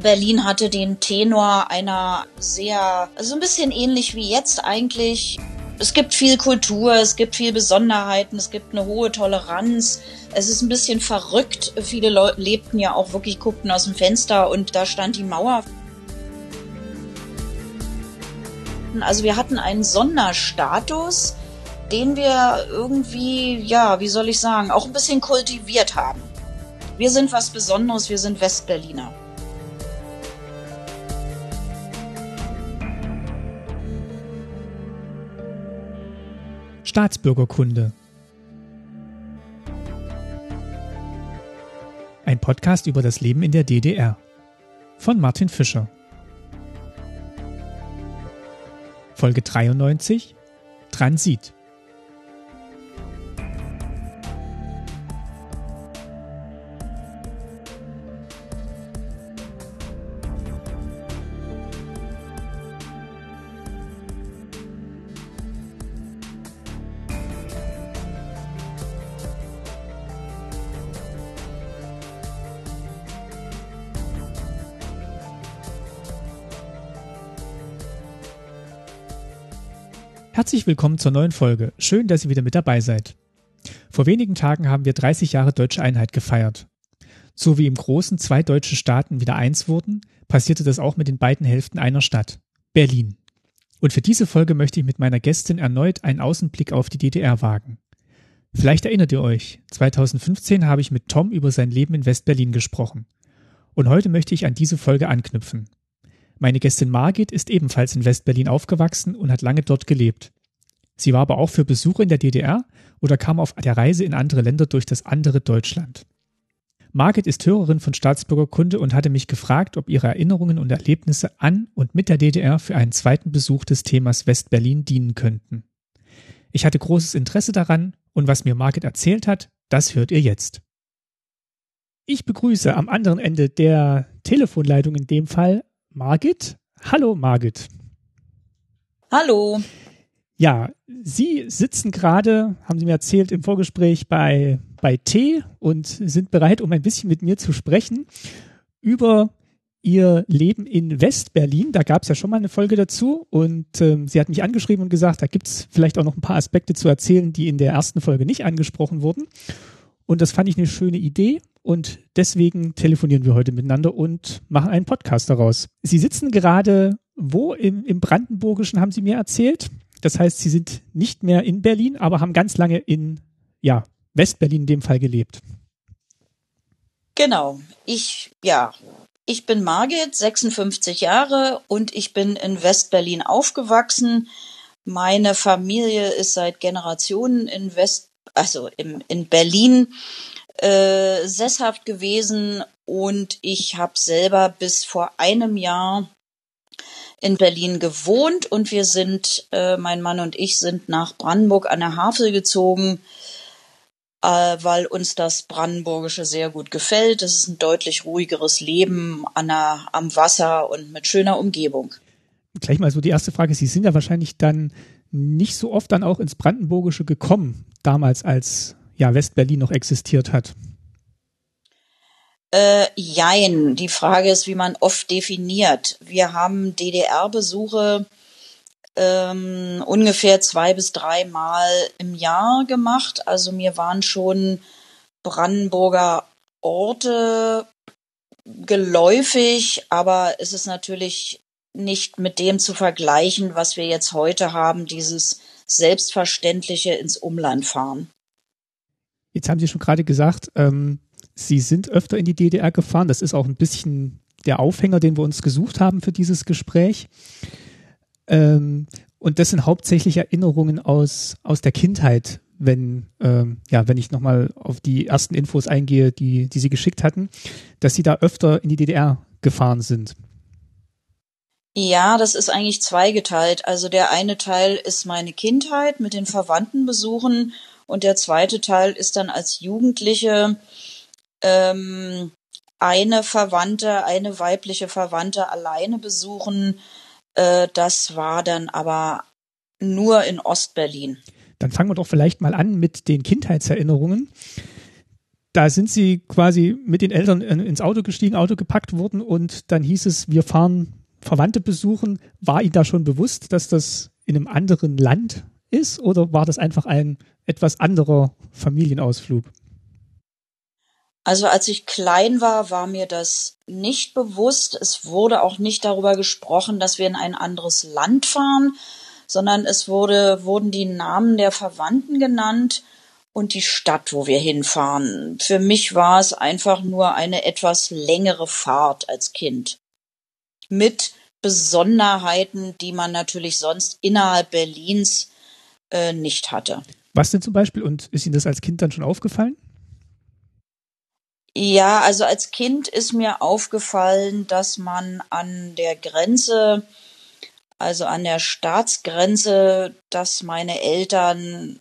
Berlin hatte den Tenor einer sehr, also ein bisschen ähnlich wie jetzt eigentlich. Es gibt viel Kultur, es gibt viel Besonderheiten, es gibt eine hohe Toleranz. Es ist ein bisschen verrückt. Viele Leute lebten ja auch wirklich, guckten aus dem Fenster und da stand die Mauer. Also wir hatten einen Sonderstatus, den wir irgendwie, ja, wie soll ich sagen, auch ein bisschen kultiviert haben. Wir sind was Besonderes, wir sind Westberliner. Staatsbürgerkunde. Ein Podcast über das Leben in der DDR von Martin Fischer. Folge 93 Transit. Willkommen zur neuen Folge. Schön, dass ihr wieder mit dabei seid. Vor wenigen Tagen haben wir 30 Jahre deutsche Einheit gefeiert. So wie im Großen zwei deutsche Staaten wieder eins wurden, passierte das auch mit den beiden Hälften einer Stadt, Berlin. Und für diese Folge möchte ich mit meiner Gästin erneut einen Außenblick auf die DDR wagen. Vielleicht erinnert ihr euch, 2015 habe ich mit Tom über sein Leben in Westberlin gesprochen. Und heute möchte ich an diese Folge anknüpfen. Meine Gästin Margit ist ebenfalls in Westberlin aufgewachsen und hat lange dort gelebt. Sie war aber auch für Besuche in der DDR oder kam auf der Reise in andere Länder durch das andere Deutschland. Margit ist Hörerin von Staatsbürgerkunde und hatte mich gefragt, ob ihre Erinnerungen und Erlebnisse an und mit der DDR für einen zweiten Besuch des Themas Westberlin dienen könnten. Ich hatte großes Interesse daran und was mir Margit erzählt hat, das hört ihr jetzt. Ich begrüße am anderen Ende der Telefonleitung in dem Fall Margit. Hallo Margit. Hallo. Ja, Sie sitzen gerade, haben Sie mir erzählt, im Vorgespräch bei, bei T und sind bereit, um ein bisschen mit mir zu sprechen über Ihr Leben in Westberlin. Da gab es ja schon mal eine Folge dazu und ähm, sie hat mich angeschrieben und gesagt, da gibt es vielleicht auch noch ein paar Aspekte zu erzählen, die in der ersten Folge nicht angesprochen wurden. Und das fand ich eine schöne Idee und deswegen telefonieren wir heute miteinander und machen einen Podcast daraus. Sie sitzen gerade wo? Im, im Brandenburgischen haben Sie mir erzählt. Das heißt, Sie sind nicht mehr in Berlin, aber haben ganz lange in ja, Westberlin in dem Fall gelebt. Genau. Ich, ja, ich bin Margit, 56 Jahre und ich bin in Westberlin aufgewachsen. Meine Familie ist seit Generationen in West, also im, in Berlin äh, sesshaft gewesen und ich habe selber bis vor einem Jahr in Berlin gewohnt und wir sind, äh, mein Mann und ich sind nach Brandenburg an der Havel gezogen, äh, weil uns das Brandenburgische sehr gut gefällt. Es ist ein deutlich ruhigeres Leben an der, am Wasser und mit schöner Umgebung. Gleich mal so die erste Frage. Sie sind ja wahrscheinlich dann nicht so oft dann auch ins Brandenburgische gekommen, damals als ja, Westberlin noch existiert hat? Äh, jein. Die Frage ist, wie man oft definiert. Wir haben DDR-Besuche ähm, ungefähr zwei bis drei Mal im Jahr gemacht. Also mir waren schon Brandenburger Orte geläufig, aber es ist natürlich nicht mit dem zu vergleichen, was wir jetzt heute haben, dieses selbstverständliche ins Umland fahren. Jetzt haben Sie schon gerade gesagt, ähm, Sie sind öfter in die DDR gefahren. Das ist auch ein bisschen der Aufhänger, den wir uns gesucht haben für dieses Gespräch. Ähm, und das sind hauptsächlich Erinnerungen aus, aus der Kindheit, wenn, ähm, ja, wenn ich nochmal auf die ersten Infos eingehe, die, die Sie geschickt hatten, dass Sie da öfter in die DDR gefahren sind. Ja, das ist eigentlich zweigeteilt. Also der eine Teil ist meine Kindheit mit den Verwandtenbesuchen und der zweite Teil ist dann als Jugendliche ähm, eine Verwandte, eine weibliche Verwandte alleine besuchen. Äh, das war dann aber nur in Ostberlin. Dann fangen wir doch vielleicht mal an mit den Kindheitserinnerungen. da sind Sie quasi mit den Eltern ins Auto gestiegen, Auto gepackt worden und dann hieß es, wir fahren Verwandte besuchen. War Ihnen da schon bewusst, dass das in einem anderen Land ist oder war das einfach ein etwas anderer Familienausflug? Also als ich klein war, war mir das nicht bewusst. Es wurde auch nicht darüber gesprochen, dass wir in ein anderes Land fahren, sondern es wurde, wurden die Namen der Verwandten genannt und die Stadt, wo wir hinfahren. Für mich war es einfach nur eine etwas längere Fahrt als Kind. Mit Besonderheiten, die man natürlich sonst innerhalb Berlins äh, nicht hatte. Was denn zum Beispiel? Und ist Ihnen das als Kind dann schon aufgefallen? Ja, also als Kind ist mir aufgefallen, dass man an der Grenze, also an der Staatsgrenze, dass meine Eltern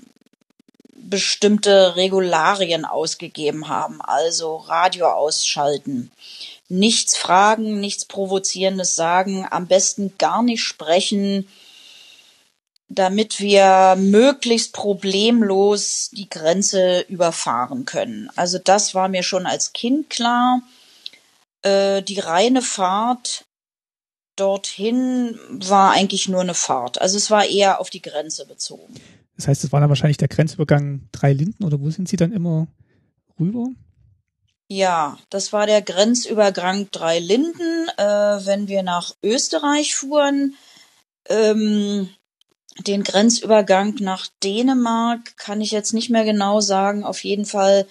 bestimmte Regularien ausgegeben haben, also Radio ausschalten. Nichts fragen, nichts Provozierendes sagen, am besten gar nicht sprechen, damit wir möglichst problemlos die Grenze überfahren können. Also das war mir schon als Kind klar. Äh, die reine Fahrt dorthin war eigentlich nur eine Fahrt. Also es war eher auf die Grenze bezogen. Das heißt, es war dann wahrscheinlich der Grenzübergang Drei Linden oder wo sind Sie dann immer rüber? Ja, das war der Grenzübergang Drei Linden, äh, wenn wir nach Österreich fuhren. Ähm, den Grenzübergang nach Dänemark kann ich jetzt nicht mehr genau sagen. Auf jeden Fall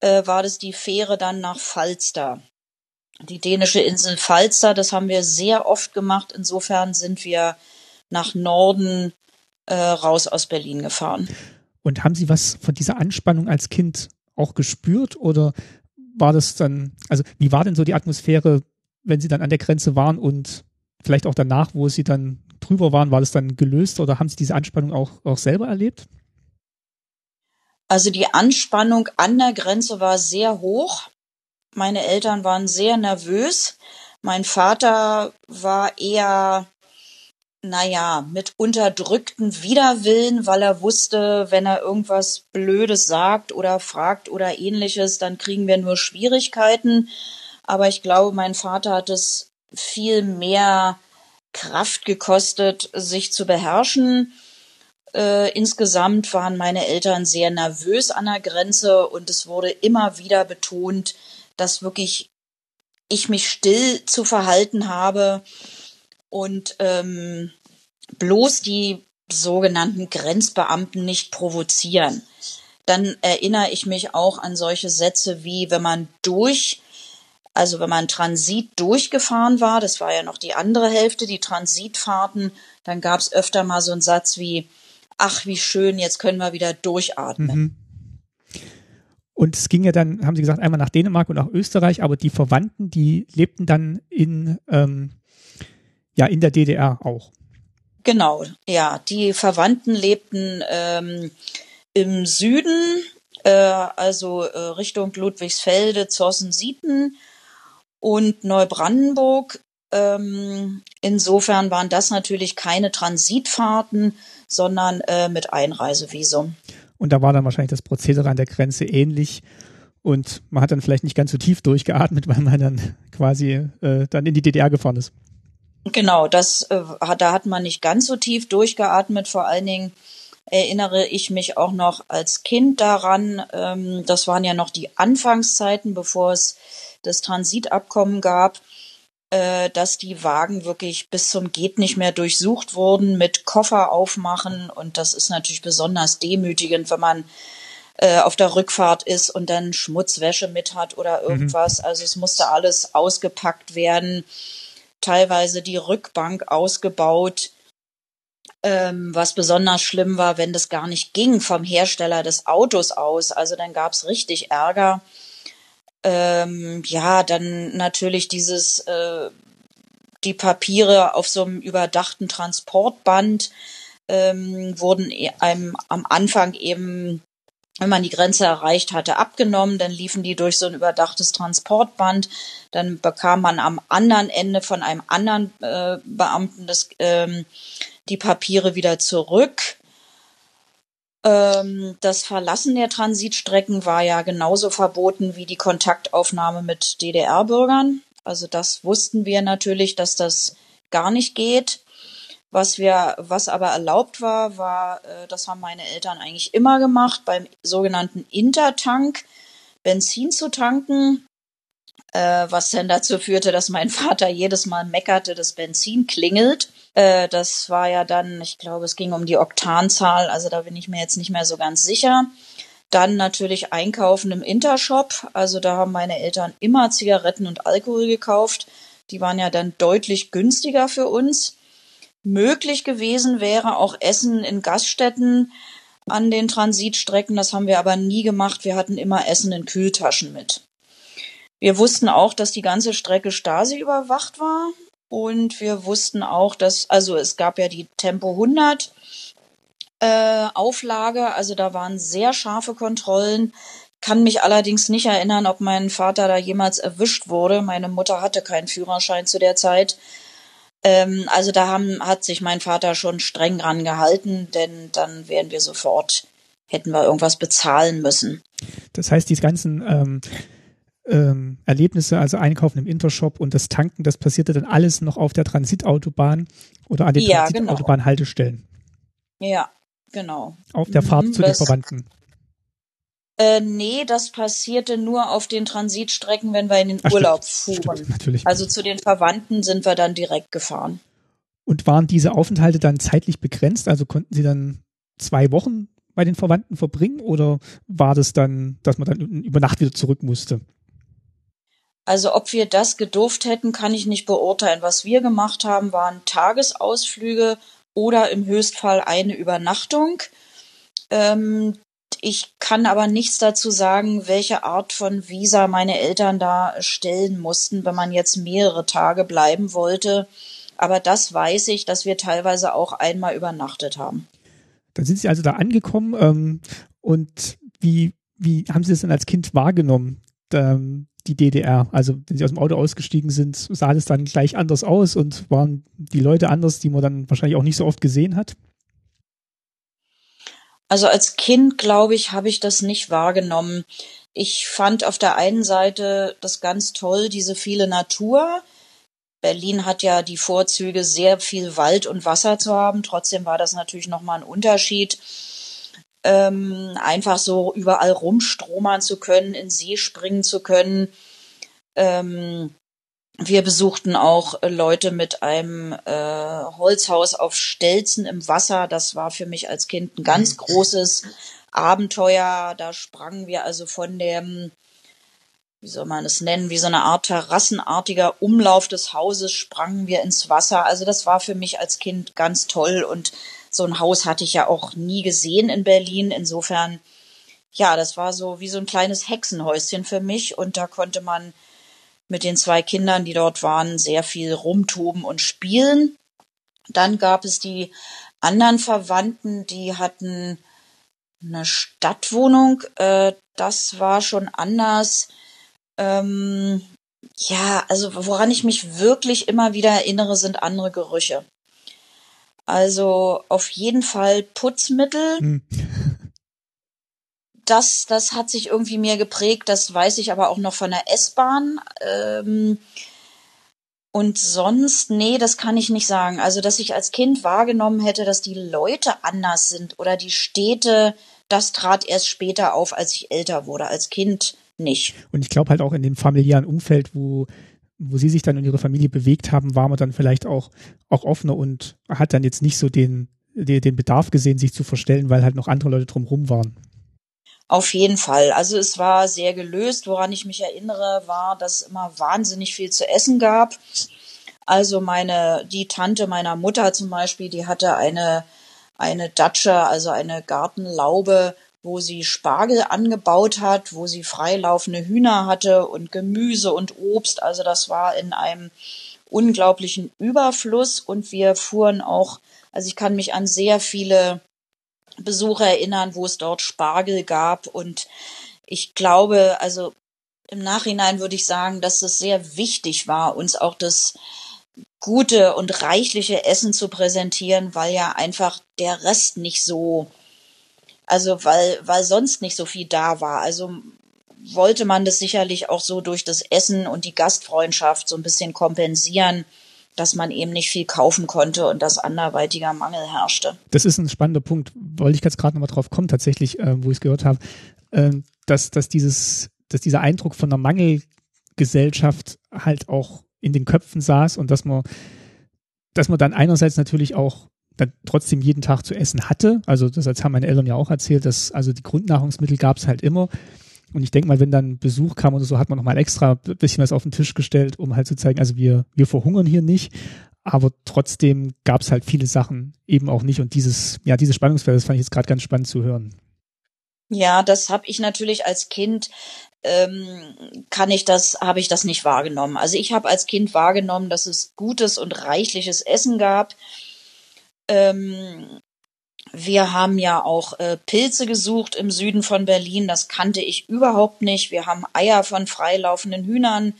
äh, war das die Fähre dann nach Falster. Die dänische Insel Falster, das haben wir sehr oft gemacht. Insofern sind wir nach Norden äh, raus aus Berlin gefahren. Und haben Sie was von dieser Anspannung als Kind auch gespürt oder war das dann, also wie war denn so die Atmosphäre, wenn Sie dann an der Grenze waren und vielleicht auch danach, wo Sie dann drüber waren, war das dann gelöst oder haben Sie diese Anspannung auch, auch selber erlebt? Also die Anspannung an der Grenze war sehr hoch. Meine Eltern waren sehr nervös. Mein Vater war eher, naja, mit unterdrückten Widerwillen, weil er wusste, wenn er irgendwas Blödes sagt oder fragt oder ähnliches, dann kriegen wir nur Schwierigkeiten. Aber ich glaube, mein Vater hat es viel mehr Kraft gekostet, sich zu beherrschen. Äh, insgesamt waren meine Eltern sehr nervös an der Grenze und es wurde immer wieder betont, dass wirklich ich mich still zu verhalten habe und ähm, bloß die sogenannten Grenzbeamten nicht provozieren. Dann erinnere ich mich auch an solche Sätze wie, wenn man durch also wenn man Transit durchgefahren war, das war ja noch die andere Hälfte, die Transitfahrten, dann gab es öfter mal so einen Satz wie, ach wie schön, jetzt können wir wieder durchatmen. Mhm. Und es ging ja dann, haben Sie gesagt, einmal nach Dänemark und nach Österreich, aber die Verwandten, die lebten dann in, ähm, ja, in der DDR auch. Genau, ja, die Verwandten lebten ähm, im Süden, äh, also äh, Richtung Ludwigsfelde, Zossen-Sieten und Neubrandenburg. Ähm, insofern waren das natürlich keine Transitfahrten, sondern äh, mit Einreisevisum. Und da war dann wahrscheinlich das Prozedere an der Grenze ähnlich. Und man hat dann vielleicht nicht ganz so tief durchgeatmet, weil man dann quasi äh, dann in die DDR gefahren ist. Genau, das äh, da hat man nicht ganz so tief durchgeatmet. Vor allen Dingen erinnere ich mich auch noch als Kind daran. Ähm, das waren ja noch die Anfangszeiten, bevor es das Transitabkommen gab, äh, dass die Wagen wirklich bis zum geht nicht mehr durchsucht wurden mit Koffer aufmachen und das ist natürlich besonders demütigend, wenn man äh, auf der Rückfahrt ist und dann Schmutzwäsche mit hat oder mhm. irgendwas. Mhm. Also es musste alles ausgepackt werden, teilweise die Rückbank ausgebaut. Ähm, was besonders schlimm war, wenn das gar nicht ging vom Hersteller des Autos aus. Also dann gab's richtig Ärger. Ähm, ja, dann natürlich dieses, äh, die Papiere auf so einem überdachten Transportband ähm, wurden e-, einem am Anfang eben, wenn man die Grenze erreicht hatte, abgenommen. Dann liefen die durch so ein überdachtes Transportband. Dann bekam man am anderen Ende von einem anderen äh, Beamten das, ähm, die Papiere wieder zurück. Ähm, das Verlassen der Transitstrecken war ja genauso verboten wie die Kontaktaufnahme mit DDR-Bürgern. Also das wussten wir natürlich, dass das gar nicht geht. Was wir, was aber erlaubt war, war, äh, das haben meine Eltern eigentlich immer gemacht, beim sogenannten Intertank Benzin zu tanken, äh, was dann dazu führte, dass mein Vater jedes Mal meckerte, das Benzin klingelt. Äh, das war ja dann, ich glaube, es ging um die Oktanzahl, also da bin ich mir jetzt nicht mehr so ganz sicher. Dann natürlich einkaufen im Intershop. Also da haben meine Eltern immer Zigaretten und Alkohol gekauft. Die waren ja dann deutlich günstiger für uns. Möglich gewesen wäre auch Essen in Gaststätten an den Transitstrecken. Das haben wir aber nie gemacht. Wir hatten immer Essen in Kühltaschen mit. Wir wussten auch, dass die ganze Strecke Stasi überwacht war. Und wir wussten auch, dass, also es gab ja die Tempo 100 äh, Auflage, also da waren sehr scharfe Kontrollen. Kann mich allerdings nicht erinnern, ob mein Vater da jemals erwischt wurde. Meine Mutter hatte keinen Führerschein zu der Zeit. Ähm, also da haben, hat sich mein Vater schon streng dran gehalten, denn dann wären wir sofort, hätten wir irgendwas bezahlen müssen. Das heißt, diese ganzen ähm, ähm, Erlebnisse, also Einkaufen im Intershop und das Tanken, das passierte dann alles noch auf der Transitautobahn oder an den Ja, Transitautobahn-Haltestellen. Ja, genau. Auf der Fahrt Mhm, zu den Verwandten. Äh, nee, das passierte nur auf den Transitstrecken, wenn wir in den Ach, Urlaub stimmt, fuhren. Stimmt, natürlich. Also zu den Verwandten sind wir dann direkt gefahren. Und waren diese Aufenthalte dann zeitlich begrenzt? Also konnten Sie dann zwei Wochen bei den Verwandten verbringen oder war das dann, dass man dann über Nacht wieder zurück musste? Also ob wir das gedurft hätten, kann ich nicht beurteilen. Was wir gemacht haben, waren Tagesausflüge oder im Höchstfall eine Übernachtung. Ähm, ich kann aber nichts dazu sagen, welche Art von Visa meine Eltern da stellen mussten, wenn man jetzt mehrere Tage bleiben wollte. Aber das weiß ich, dass wir teilweise auch einmal übernachtet haben. Dann sind Sie also da angekommen ähm, und wie, wie haben Sie das denn als Kind wahrgenommen, ähm, die DDR? Also wenn Sie aus dem Auto ausgestiegen sind, sah das dann gleich anders aus und waren die Leute anders, die man dann wahrscheinlich auch nicht so oft gesehen hat? Also als Kind, glaube ich, habe ich das nicht wahrgenommen. Ich fand auf der einen Seite das ganz toll, diese viele Natur. Berlin hat ja die Vorzüge, sehr viel Wald und Wasser zu haben. Trotzdem war das natürlich nochmal ein Unterschied, ähm, einfach so überall rumstromern zu können, in See springen zu können. Ähm, wir besuchten auch äh, Leute mit einem äh, Holzhaus auf Stelzen im Wasser. Das war für mich als Kind ein ganz großes Abenteuer. Da sprangen wir also von dem, wie soll man es nennen, wie so eine Art terrassenartiger Umlauf des Hauses sprangen wir ins Wasser. Also das war für mich als Kind ganz toll und so ein Haus hatte ich ja auch nie gesehen in Berlin. Insofern, ja, das war so wie so ein kleines Hexenhäuschen für mich und da konnte man mit den zwei Kindern, die dort waren, sehr viel rumtoben und spielen. Dann gab es die anderen Verwandten, die hatten eine Stadtwohnung. Äh, das war schon anders. Ähm, ja, also woran ich mich wirklich immer wieder erinnere, sind andere Gerüche. Also auf jeden Fall Putzmittel. Hm. Das, das hat sich irgendwie mir geprägt. Das weiß ich aber auch noch von der S-Bahn. Ähm, und sonst, nee, das kann ich nicht sagen. Also, dass ich als Kind wahrgenommen hätte, dass die Leute anders sind oder die Städte, das trat erst später auf, als ich älter wurde. Als Kind nicht. Und ich glaube halt auch in dem familiären Umfeld, wo, wo sie sich dann und ihre Familie bewegt haben, war man dann vielleicht auch, auch offener und hat dann jetzt nicht so den, den, Bedarf gesehen, sich zu verstellen, weil halt noch andere Leute drumherum waren. Auf jeden Fall. Also es war sehr gelöst. Woran ich mich erinnere, war, dass immer wahnsinnig viel zu essen gab. Also meine, die Tante meiner Mutter zum Beispiel, die hatte eine, eine Datsche, also eine Gartenlaube, wo sie Spargel angebaut hat, wo sie freilaufende Hühner hatte und Gemüse und Obst. Also das war in einem unglaublichen Überfluss und wir fuhren auch, also ich kann mich an sehr viele Besuche erinnern, wo es dort Spargel gab und ich glaube, also im Nachhinein würde ich sagen, dass es sehr wichtig war, uns auch das gute und reichliche Essen zu präsentieren, weil ja einfach der Rest nicht so Also weil, weil sonst nicht so viel da war. Also wollte man das sicherlich auch so durch das Essen und die Gastfreundschaft so ein bisschen kompensieren, dass man eben nicht viel kaufen konnte und dass anderweitiger Mangel herrschte. Das ist ein spannender Punkt, wollte ich jetzt gerade nochmal drauf kommen, tatsächlich, äh, wo ich es gehört habe, äh, dass, dass dieses, dass dieser Eindruck von einer Mangelgesellschaft halt auch in den Köpfen saß und dass man, dass man dann einerseits natürlich auch dann trotzdem jeden Tag zu essen hatte. Also das haben meine Eltern ja auch erzählt, dass also die Grundnahrungsmittel gab es halt immer. Und ich denke mal, wenn dann Besuch kam oder so, hat man nochmal extra ein bisschen was auf den Tisch gestellt, um halt zu zeigen, also wir, wir verhungern hier nicht. Aber trotzdem gab es halt viele Sachen eben auch nicht. Und dieses, ja, dieses Spannungsfeld, das fand ich jetzt gerade ganz spannend zu hören. Ja, das habe ich natürlich als Kind ähm, kann ich das, habe ich das nicht wahrgenommen. Also ich habe als Kind wahrgenommen, dass es gutes und reichliches Essen gab. Ähm, wir haben ja auch äh, Pilze gesucht im Süden von Berlin. Das kannte ich überhaupt nicht. Wir haben Eier von freilaufenden Hühnern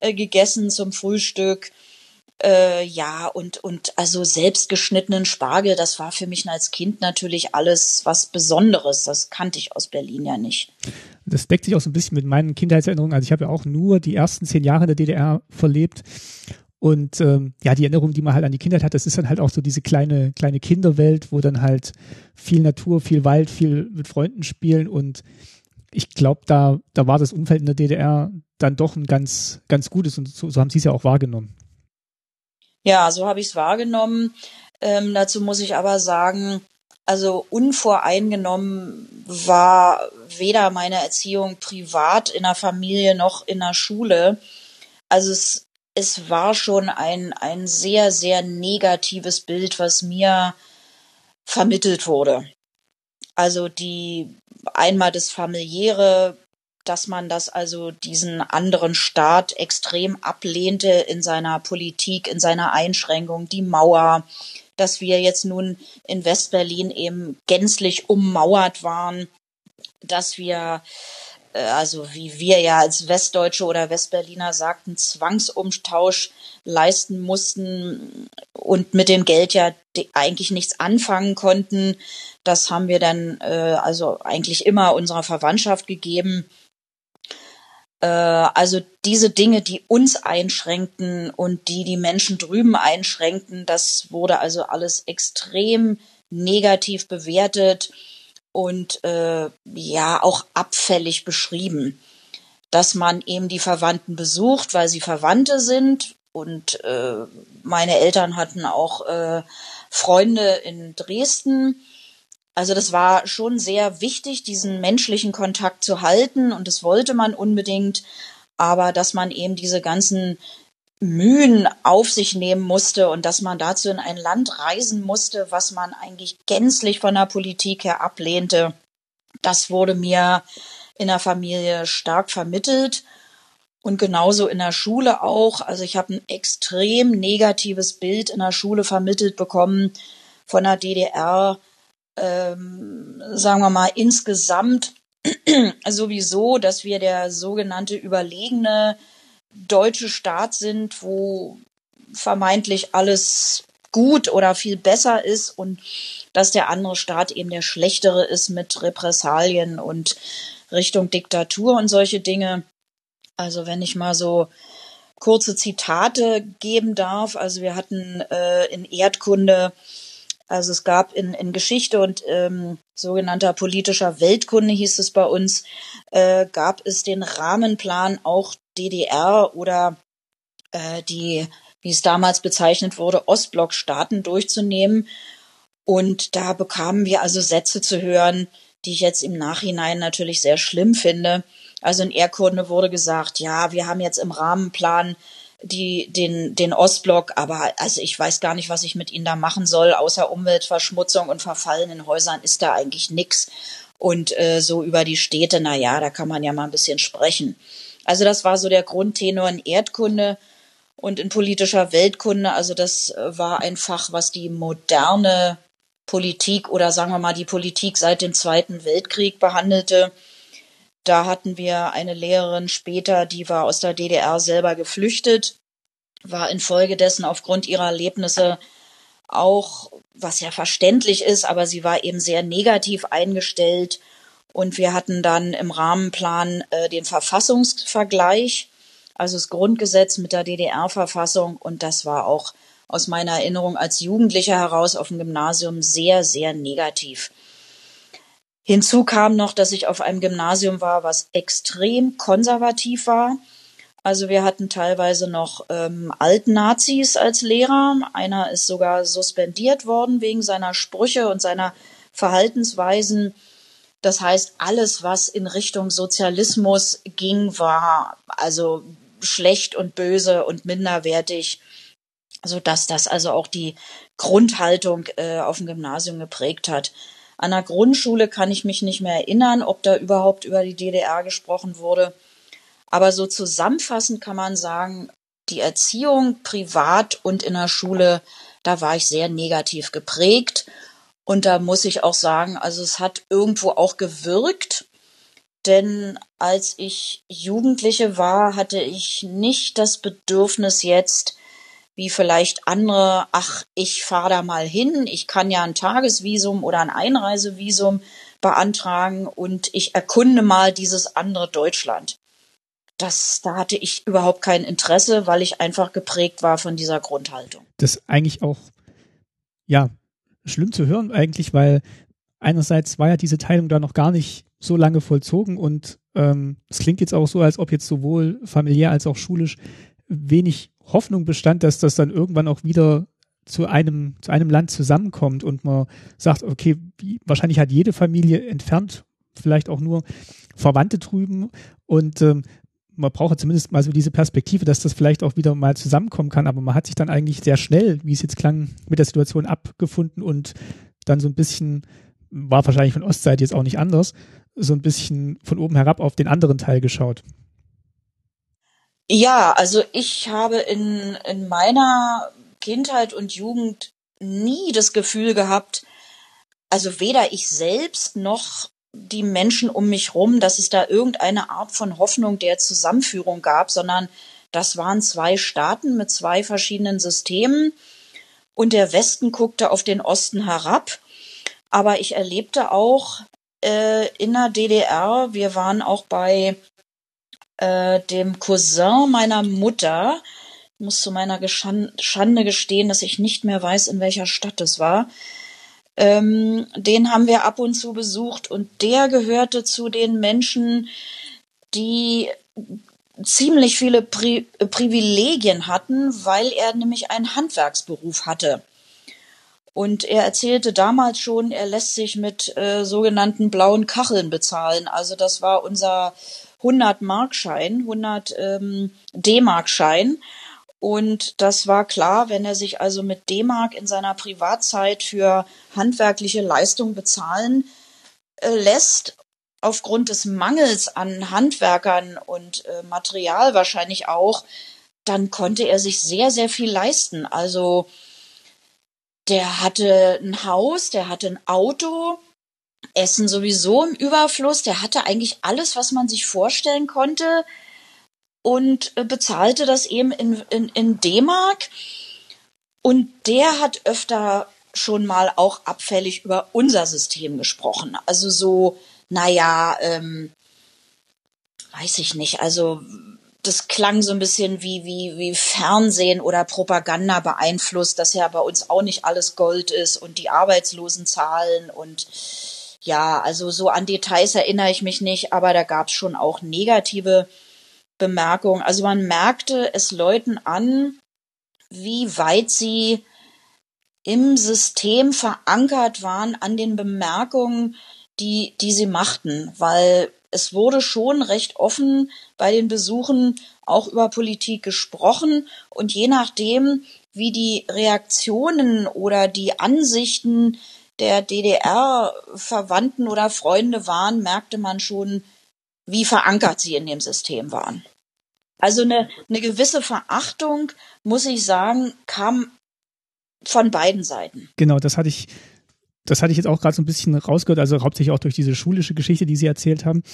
äh, gegessen zum Frühstück. Äh, ja, und, und also selbstgeschnittenen Spargel, das war für mich als Kind natürlich alles was Besonderes. Das kannte ich aus Berlin ja nicht. Das deckt sich auch so ein bisschen mit meinen Kindheitserinnerungen. Also ich habe ja auch nur die ersten zehn Jahre der DDR verlebt. Und ähm, ja, die Erinnerung, die man halt an die Kindheit hat, das ist dann halt auch so diese kleine, kleine Kinderwelt, wo dann halt viel Natur, viel Wald, viel mit Freunden spielen. Und ich glaube, da, da war das Umfeld in der DDR dann doch ein ganz, ganz gutes und so, so haben sie es ja auch wahrgenommen. Ja, so habe ich es wahrgenommen. Ähm, dazu muss ich aber sagen, also unvoreingenommen war weder meine Erziehung privat in der Familie noch in der Schule. Also es es war schon ein, ein sehr, sehr negatives Bild, was mir vermittelt wurde. Also die einmal das familiäre, dass man das also diesen anderen Staat extrem ablehnte in seiner Politik, in seiner Einschränkung, die Mauer, dass wir jetzt nun in Westberlin eben gänzlich ummauert waren, dass wir also wie wir ja als Westdeutsche oder Westberliner sagten, Zwangsumtausch leisten mussten und mit dem Geld ja eigentlich nichts anfangen konnten. Das haben wir dann äh, also eigentlich immer unserer Verwandtschaft gegeben. Äh, also diese Dinge, die uns einschränkten und die die Menschen drüben einschränkten, das wurde also alles extrem negativ bewertet und äh, ja auch abfällig beschrieben, dass man eben die Verwandten besucht, weil sie Verwandte sind. Und äh, meine Eltern hatten auch äh, Freunde in Dresden. Also das war schon sehr wichtig, diesen menschlichen Kontakt zu halten und das wollte man unbedingt. Aber dass man eben diese ganzen Mühen auf sich nehmen musste und dass man dazu in ein Land reisen musste, was man eigentlich gänzlich von der Politik her ablehnte. Das wurde mir in der Familie stark vermittelt und genauso in der Schule auch. Also ich habe ein extrem negatives Bild in der Schule vermittelt bekommen von der DDR, ähm, sagen wir mal insgesamt sowieso, dass wir der sogenannte überlegene deutsche Staat sind, wo vermeintlich alles gut oder viel besser ist und dass der andere Staat eben der schlechtere ist mit Repressalien und Richtung Diktatur und solche Dinge. Also wenn ich mal so kurze Zitate geben darf, also wir hatten äh, in Erdkunde, also es gab in, in Geschichte und ähm, sogenannter politischer Weltkunde hieß es bei uns, äh, gab es den Rahmenplan auch DDR oder äh, die, wie es damals bezeichnet wurde, Ostblockstaaten durchzunehmen. Und da bekamen wir also Sätze zu hören, die ich jetzt im Nachhinein natürlich sehr schlimm finde. Also in Erdkunde wurde gesagt, ja, wir haben jetzt im Rahmenplan die, den, den Ostblock, aber also ich weiß gar nicht, was ich mit ihnen da machen soll, außer Umweltverschmutzung und verfallenen Häusern ist da eigentlich nix. Und äh, so über die Städte, na ja, da kann man ja mal ein bisschen sprechen. Also das war so der Grundtenor in Erdkunde und in politischer Weltkunde. Also das äh, war ein Fach, was die moderne Politik oder sagen wir mal die Politik seit dem Zweiten Weltkrieg behandelte. Da hatten wir eine Lehrerin später, die war aus der DDR selber geflüchtet, war infolgedessen aufgrund ihrer Erlebnisse auch, was ja verständlich ist, aber sie war eben sehr negativ eingestellt. Und wir hatten dann im Rahmenplan äh, den Verfassungsvergleich, also das Grundgesetz mit der DDR-Verfassung. Und das war auch aus meiner Erinnerung als Jugendlicher heraus auf dem Gymnasium sehr, sehr negativ. Hinzu kam noch, dass ich auf einem Gymnasium war, was extrem konservativ war. Also wir hatten teilweise noch ähm, Altnazis als Lehrer. Einer ist sogar suspendiert worden wegen seiner Sprüche und seiner Verhaltensweisen. Das heißt, alles, was in Richtung Sozialismus ging, war also schlecht und böse und minderwertig, so dass das also auch die Grundhaltung äh, auf dem Gymnasium geprägt hat. An der Grundschule kann ich mich nicht mehr erinnern, ob da überhaupt über die DDR gesprochen wurde. Aber so zusammenfassend kann man sagen, die Erziehung privat und in der Schule, da war ich sehr negativ geprägt. Und da muss ich auch sagen, also es hat irgendwo auch gewirkt. Denn als ich Jugendliche war, hatte ich nicht das Bedürfnis jetzt, wie vielleicht andere, ach, ich fahre da mal hin, ich kann ja ein Tagesvisum oder ein Einreisevisum beantragen und ich erkunde mal dieses andere Deutschland das, da hatte ich überhaupt kein Interesse, weil ich einfach geprägt war von dieser Grundhaltung. Das ist eigentlich auch, ja, schlimm zu hören eigentlich, weil einerseits war ja diese Teilung da noch gar nicht so lange vollzogen und ähm, es klingt jetzt auch so, als ob jetzt sowohl familiär als auch schulisch wenig Hoffnung bestand, dass das dann irgendwann auch wieder zu einem, zu einem Land zusammenkommt und man sagt, okay, wahrscheinlich hat jede Familie entfernt vielleicht auch nur Verwandte drüben und ähm, man braucht zumindest mal so diese Perspektive, dass das vielleicht auch wieder mal zusammenkommen kann, aber man hat sich dann eigentlich sehr schnell, wie es jetzt klang, mit der Situation abgefunden und dann so ein bisschen, war wahrscheinlich von Ostseite jetzt auch nicht anders, so ein bisschen von oben herab auf den anderen Teil geschaut. Ja, also ich habe in, in meiner Kindheit und Jugend nie das Gefühl gehabt, also weder ich selbst noch die Menschen um mich rum, dass es da irgendeine Art von Hoffnung der Zusammenführung gab, sondern das waren zwei Staaten mit zwei verschiedenen Systemen und der Westen guckte auf den Osten herab. Aber ich erlebte auch äh, in der DDR, wir waren auch bei äh, dem Cousin meiner Mutter, ich muss zu meiner Schande gestehen, dass ich nicht mehr weiß, in welcher Stadt es war. Ähm, den haben wir ab und zu besucht und der gehörte zu den Menschen, die ziemlich viele Pri Privilegien hatten, weil er nämlich einen Handwerksberuf hatte. Und er erzählte damals schon, er lässt sich mit äh, sogenannten blauen Kacheln bezahlen. Also das war unser 100 Markschein, 100 ähm, D-Markschein. Und das war klar, wenn er sich also mit D-Mark in seiner Privatzeit für handwerkliche Leistung bezahlen äh, lässt, aufgrund des Mangels an Handwerkern und äh, Material wahrscheinlich auch, dann konnte er sich sehr, sehr viel leisten. Also der hatte ein Haus, der hatte ein Auto, Essen sowieso im Überfluss, der hatte eigentlich alles, was man sich vorstellen konnte und äh, bezahlte das eben in, in, in D-Mark. Und der hat öfter schon mal auch abfällig über unser System gesprochen. Also so, naja, ähm, weiß ich nicht, also das klang so ein bisschen wie, wie, wie Fernsehen oder Propaganda beeinflusst, dass ja bei uns auch nicht alles Gold ist und die Arbeitslosenzahlen und ja, also so an Details erinnere ich mich nicht, aber da gab es schon auch negative Bemerkung. Also man merkte es Leuten an, wie weit sie im System verankert waren an den Bemerkungen, die, die sie machten, weil es wurde schon recht offen bei den Besuchen auch über Politik gesprochen und je nachdem, wie die Reaktionen oder die Ansichten der DDR-Verwandten oder Freunde waren, merkte man schon, wie verankert sie in dem System waren. Also eine, eine gewisse Verachtung, muss ich sagen, kam von beiden Seiten. Genau, das hatte ich, das hatte ich jetzt auch gerade so ein bisschen rausgehört, also hauptsächlich auch durch diese schulische Geschichte, die Sie erzählt haben.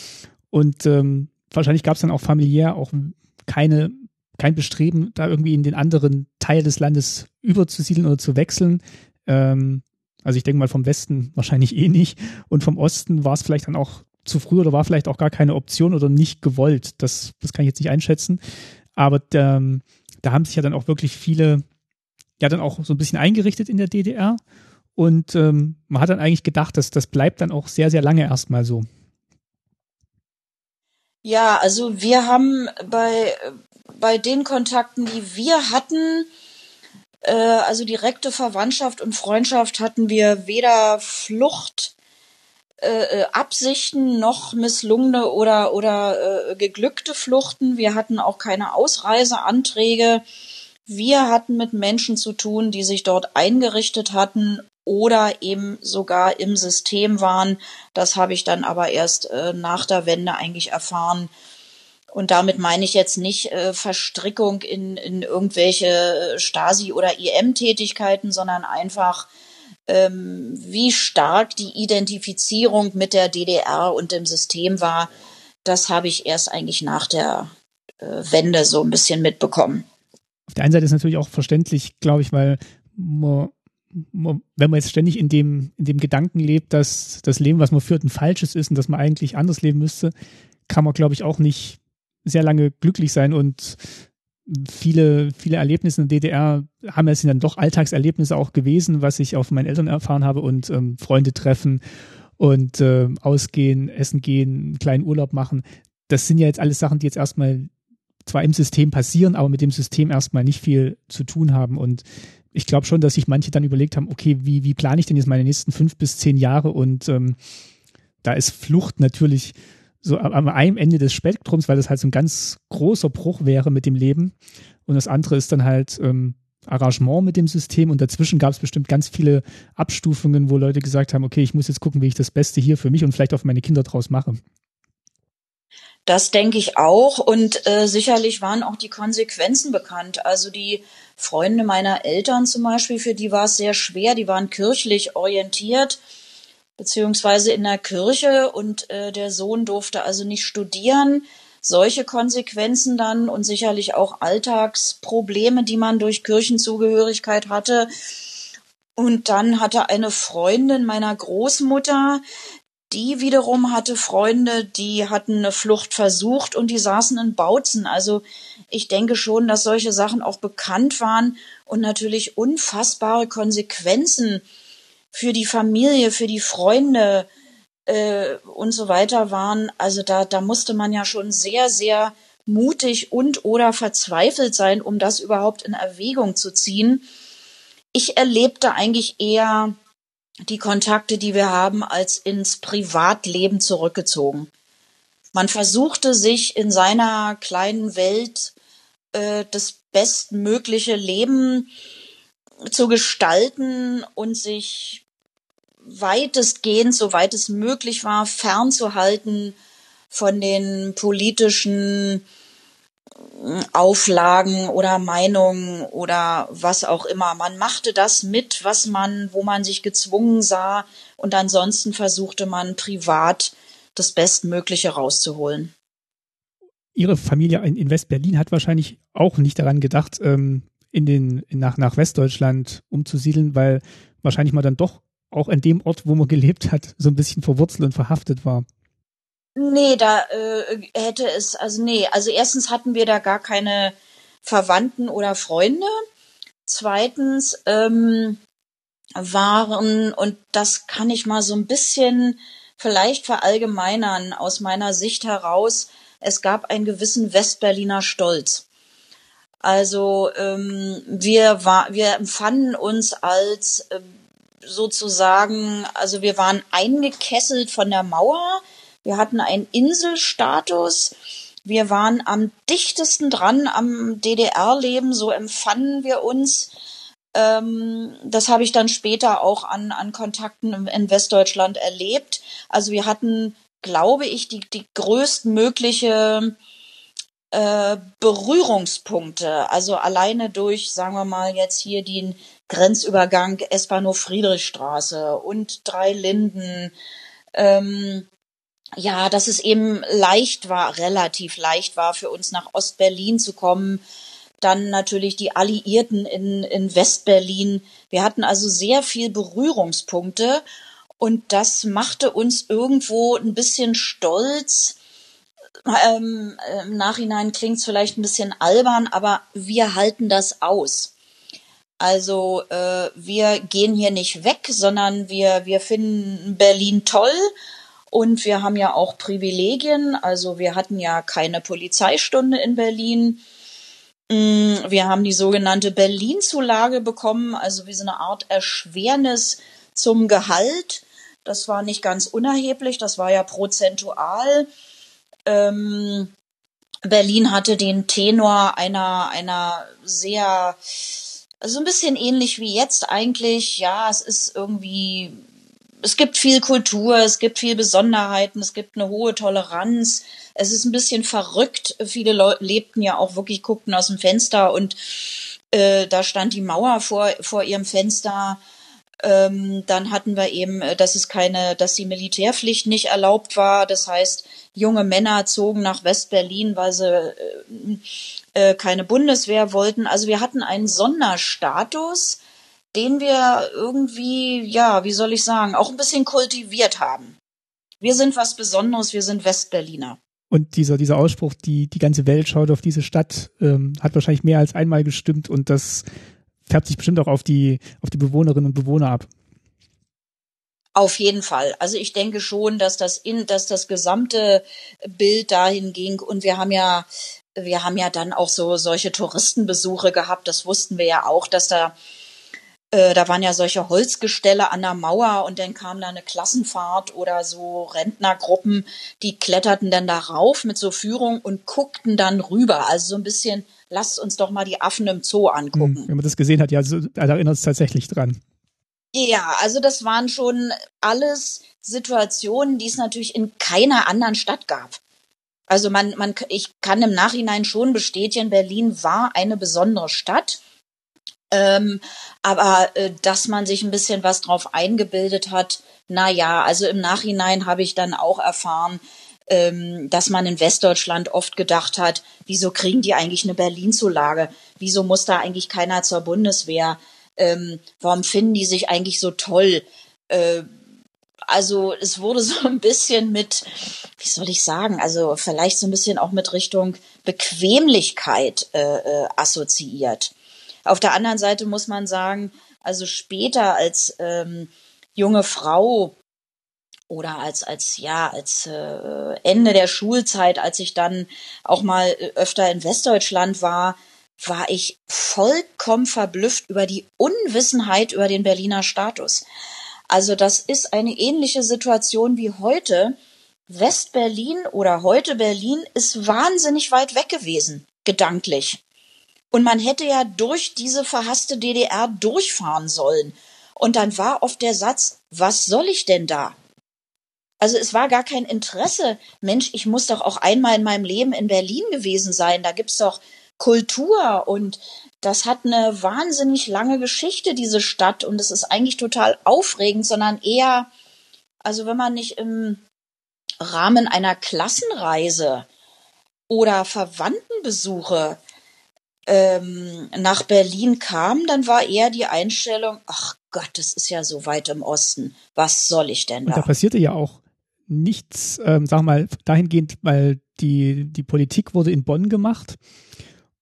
Und ähm, wahrscheinlich gab es dann auch familiär auch keine kein Bestreben, da irgendwie in den anderen Teil des Landes überzusiedeln oder zu wechseln. Ähm, also ich denke mal vom Westen wahrscheinlich eh nicht. Und vom Osten war es vielleicht dann auch zu früh oder war vielleicht auch gar keine Option oder nicht gewollt. Das, das kann ich jetzt nicht einschätzen. Aber ähm, da haben sich ja dann auch wirklich viele, ja dann auch so ein bisschen eingerichtet in der DDR. Und ähm, man hat dann eigentlich gedacht, dass das bleibt dann auch sehr, sehr lange erstmal so. Ja, also wir haben bei, bei den Kontakten, die wir hatten, äh, also direkte Verwandtschaft und Freundschaft hatten wir weder Flucht äh, äh, Absichten noch misslungene oder oder äh, geglückte Fluchten. Wir hatten auch keine Ausreiseanträge. Wir hatten mit Menschen zu tun, die sich dort eingerichtet hatten oder eben sogar im System waren. Das habe ich dann aber erst äh, nach der Wende eigentlich erfahren. Und damit meine ich jetzt nicht äh, Verstrickung in, in irgendwelche Stasi- oder IM-Tätigkeiten, sondern einfach ähm, wie stark die Identifizierung mit der DDR und dem System war, das habe ich erst eigentlich nach der äh, Wende so ein bisschen mitbekommen. Auf der einen Seite ist natürlich auch verständlich, glaube ich, weil man, man, wenn man jetzt ständig in dem, in dem Gedanken lebt, dass das Leben, was man führt, ein falsches ist und dass man eigentlich anders leben müsste, kann man, glaube ich, auch nicht sehr lange glücklich sein und viele, viele Erlebnisse in der DDR haben es dann doch Alltagserlebnisse auch gewesen, was ich von meinen Eltern erfahren habe und ähm, Freunde treffen und äh, ausgehen, essen gehen, einen kleinen Urlaub machen. Das sind ja jetzt alles Sachen, die jetzt erstmal zwar im System passieren, aber mit dem System erstmal nicht viel zu tun haben. Und ich glaube schon, dass sich manche dann überlegt haben, okay, wie, wie plane ich denn jetzt meine nächsten fünf bis zehn Jahre? Und ähm, da ist Flucht natürlich so am einem Ende des Spektrums, weil das halt so ein ganz großer Bruch wäre mit dem Leben. Und das andere ist dann halt ähm, Arrangement mit dem System. Und dazwischen gab es bestimmt ganz viele Abstufungen, wo Leute gesagt haben, okay, ich muss jetzt gucken, wie ich das Beste hier für mich und vielleicht auch für meine Kinder draus mache. Das denke ich auch. Und äh, sicherlich waren auch die Konsequenzen bekannt. Also die Freunde meiner Eltern zum Beispiel, für die war es sehr schwer. Die waren kirchlich orientiert beziehungsweise in der Kirche und äh, der Sohn durfte also nicht studieren. Solche Konsequenzen dann und sicherlich auch Alltagsprobleme, die man durch Kirchenzugehörigkeit hatte. Und dann hatte eine Freundin meiner Großmutter, die wiederum hatte Freunde, die hatten eine Flucht versucht und die saßen in Bautzen. Also ich denke schon, dass solche Sachen auch bekannt waren und natürlich unfassbare Konsequenzen für die Familie, für die Freunde äh, und so weiter waren. Also da, da musste man ja schon sehr, sehr mutig und oder verzweifelt sein, um das überhaupt in Erwägung zu ziehen. Ich erlebte eigentlich eher die Kontakte, die wir haben, als ins Privatleben zurückgezogen. Man versuchte sich in seiner kleinen Welt äh, das bestmögliche Leben zu gestalten und sich weitestgehend, soweit es möglich war, fernzuhalten von den politischen äh, Auflagen oder Meinungen oder was auch immer. Man machte das mit, was man, wo man sich gezwungen sah und ansonsten versuchte man privat das Bestmögliche rauszuholen. Ihre Familie in West-Berlin hat wahrscheinlich auch nicht daran gedacht, ähm, in den, nach, nach Westdeutschland umzusiedeln, weil wahrscheinlich man dann doch auch an dem Ort, wo man gelebt hat, so ein bisschen verwurzelt und verhaftet war. Nee, da äh, hätte es, also nee, also erstens hatten wir da gar keine Verwandten oder Freunde. Zweitens ähm, waren, und das kann ich mal so ein bisschen vielleicht verallgemeinern aus meiner Sicht heraus, es gab einen gewissen Westberliner Stolz. Also ähm, wir war, wir empfanden uns als äh, sozusagen, also wir waren eingekesselt von der Mauer, wir hatten einen Inselstatus, wir waren am dichtesten dran am DDR-Leben, so empfanden wir uns. Ähm, das habe ich dann später auch an, an Kontakten in Westdeutschland erlebt. Also wir hatten, glaube ich, die, die größtmögliche äh, Berührungspunkte. Also alleine durch, sagen wir mal, jetzt hier den Grenzübergang S-Bahnhof Friedrichstraße und drei Linden. Ähm, ja, dass es eben leicht war, relativ leicht war für uns nach Ostberlin zu kommen. dann natürlich die Alliierten in, in Westberlin. Wir hatten also sehr viel Berührungspunkte und das machte uns irgendwo ein bisschen stolz. Ähm, Im Nachhinein klingt es vielleicht ein bisschen albern, aber wir halten das aus. Also äh, wir gehen hier nicht weg, sondern wir, wir finden Berlin toll und wir haben ja auch Privilegien. Also wir hatten ja keine Polizeistunde in Berlin. Mm, wir haben die sogenannte Berlin-Zulage bekommen, also wie so eine Art Erschwernis zum Gehalt. Das war nicht ganz unerheblich, das war ja prozentual. Ähm, Berlin hatte den Tenor einer, einer sehr, also ein bisschen ähnlich wie jetzt eigentlich. Ja, es ist irgendwie, es gibt viel Kultur, es gibt viel Besonderheiten, es gibt eine hohe Toleranz es ist ein bisschen verrückt. Viele Leute lebten ja auch wirklich, guckten aus dem Fenster und äh, da stand die Mauer vor, vor ihrem Fenster. Ähm, dann hatten wir eben, äh, dass es keine, dass die Militärpflicht nicht erlaubt war. Das heißt, junge Männer zogen nach West-Berlin, weil sie äh, äh, keine Bundeswehr wollten. Also wir hatten einen Sonderstatus, den wir irgendwie, ja, wie soll ich sagen, auch ein bisschen kultiviert haben. Wir sind was Besonderes, wir sind Westberliner. Und dieser, dieser Ausspruch, die, die ganze Welt schaut auf diese Stadt, ähm, hat wahrscheinlich mehr als einmal gestimmt und das färbt sich bestimmt auch auf die, auf die Bewohnerinnen und Bewohner ab. Auf jeden Fall. Also ich denke schon, dass das in, dass das gesamte Bild dahin ging und wir haben ja, wir haben ja dann auch so solche Touristenbesuche gehabt. Das wussten wir ja auch, dass da äh, da waren ja solche Holzgestelle an der Mauer und dann kam da eine Klassenfahrt oder so Rentnergruppen, die kletterten dann da rauf mit so Führung und guckten dann rüber. Also so ein bisschen, lasst uns doch mal die Affen im Zoo angucken. Hm, wenn man das gesehen hat, ja, so, da erinnert es tatsächlich dran. Ja, also das waren schon alles Situationen, die es natürlich in keiner anderen Stadt gab. Also man, man, ich kann im Nachhinein schon bestätigen, Berlin war eine besondere Stadt. Ähm, aber äh, dass man sich ein bisschen was drauf eingebildet hat, na ja, also im Nachhinein habe ich dann auch erfahren, ähm, dass man in Westdeutschland oft gedacht hat, wieso kriegen die eigentlich eine Berlin-Zulage? Wieso muss da eigentlich keiner zur Bundeswehr? Ähm, warum finden die sich eigentlich so toll? Äh, also es wurde so ein bisschen mit, wie soll ich sagen, also vielleicht so ein bisschen auch mit Richtung Bequemlichkeit äh, äh, assoziiert. Auf der anderen Seite muss man sagen, also später als ähm, junge Frau oder als als ja als äh, Ende der Schulzeit, als ich dann auch mal äh, öfter in Westdeutschland war, war ich vollkommen verblüfft über die Unwissenheit über den Berliner Status. Also das ist eine ähnliche Situation wie heute. Westberlin oder heute Berlin ist wahnsinnig weit weg gewesen, gedanklich. Und man hätte ja durch diese verhasste DDR durchfahren sollen. Und dann war oft der Satz, was soll ich denn da? Also es war gar kein Interesse. Mensch, ich muss doch auch einmal in meinem Leben in Berlin gewesen sein. Da gibt's doch Kultur und das hat eine wahnsinnig lange Geschichte, diese Stadt. Und es ist eigentlich total aufregend, sondern eher, also wenn man nicht im Rahmen einer Klassenreise oder Verwandtenbesuche ähm, nach Berlin kam, dann war eher die Einstellung, ach Gott, das ist ja so weit im Osten. Was soll ich denn da? Und da passierte ja auch nichts, ähm, sag mal, dahingehend, weil die, die Politik wurde in Bonn gemacht.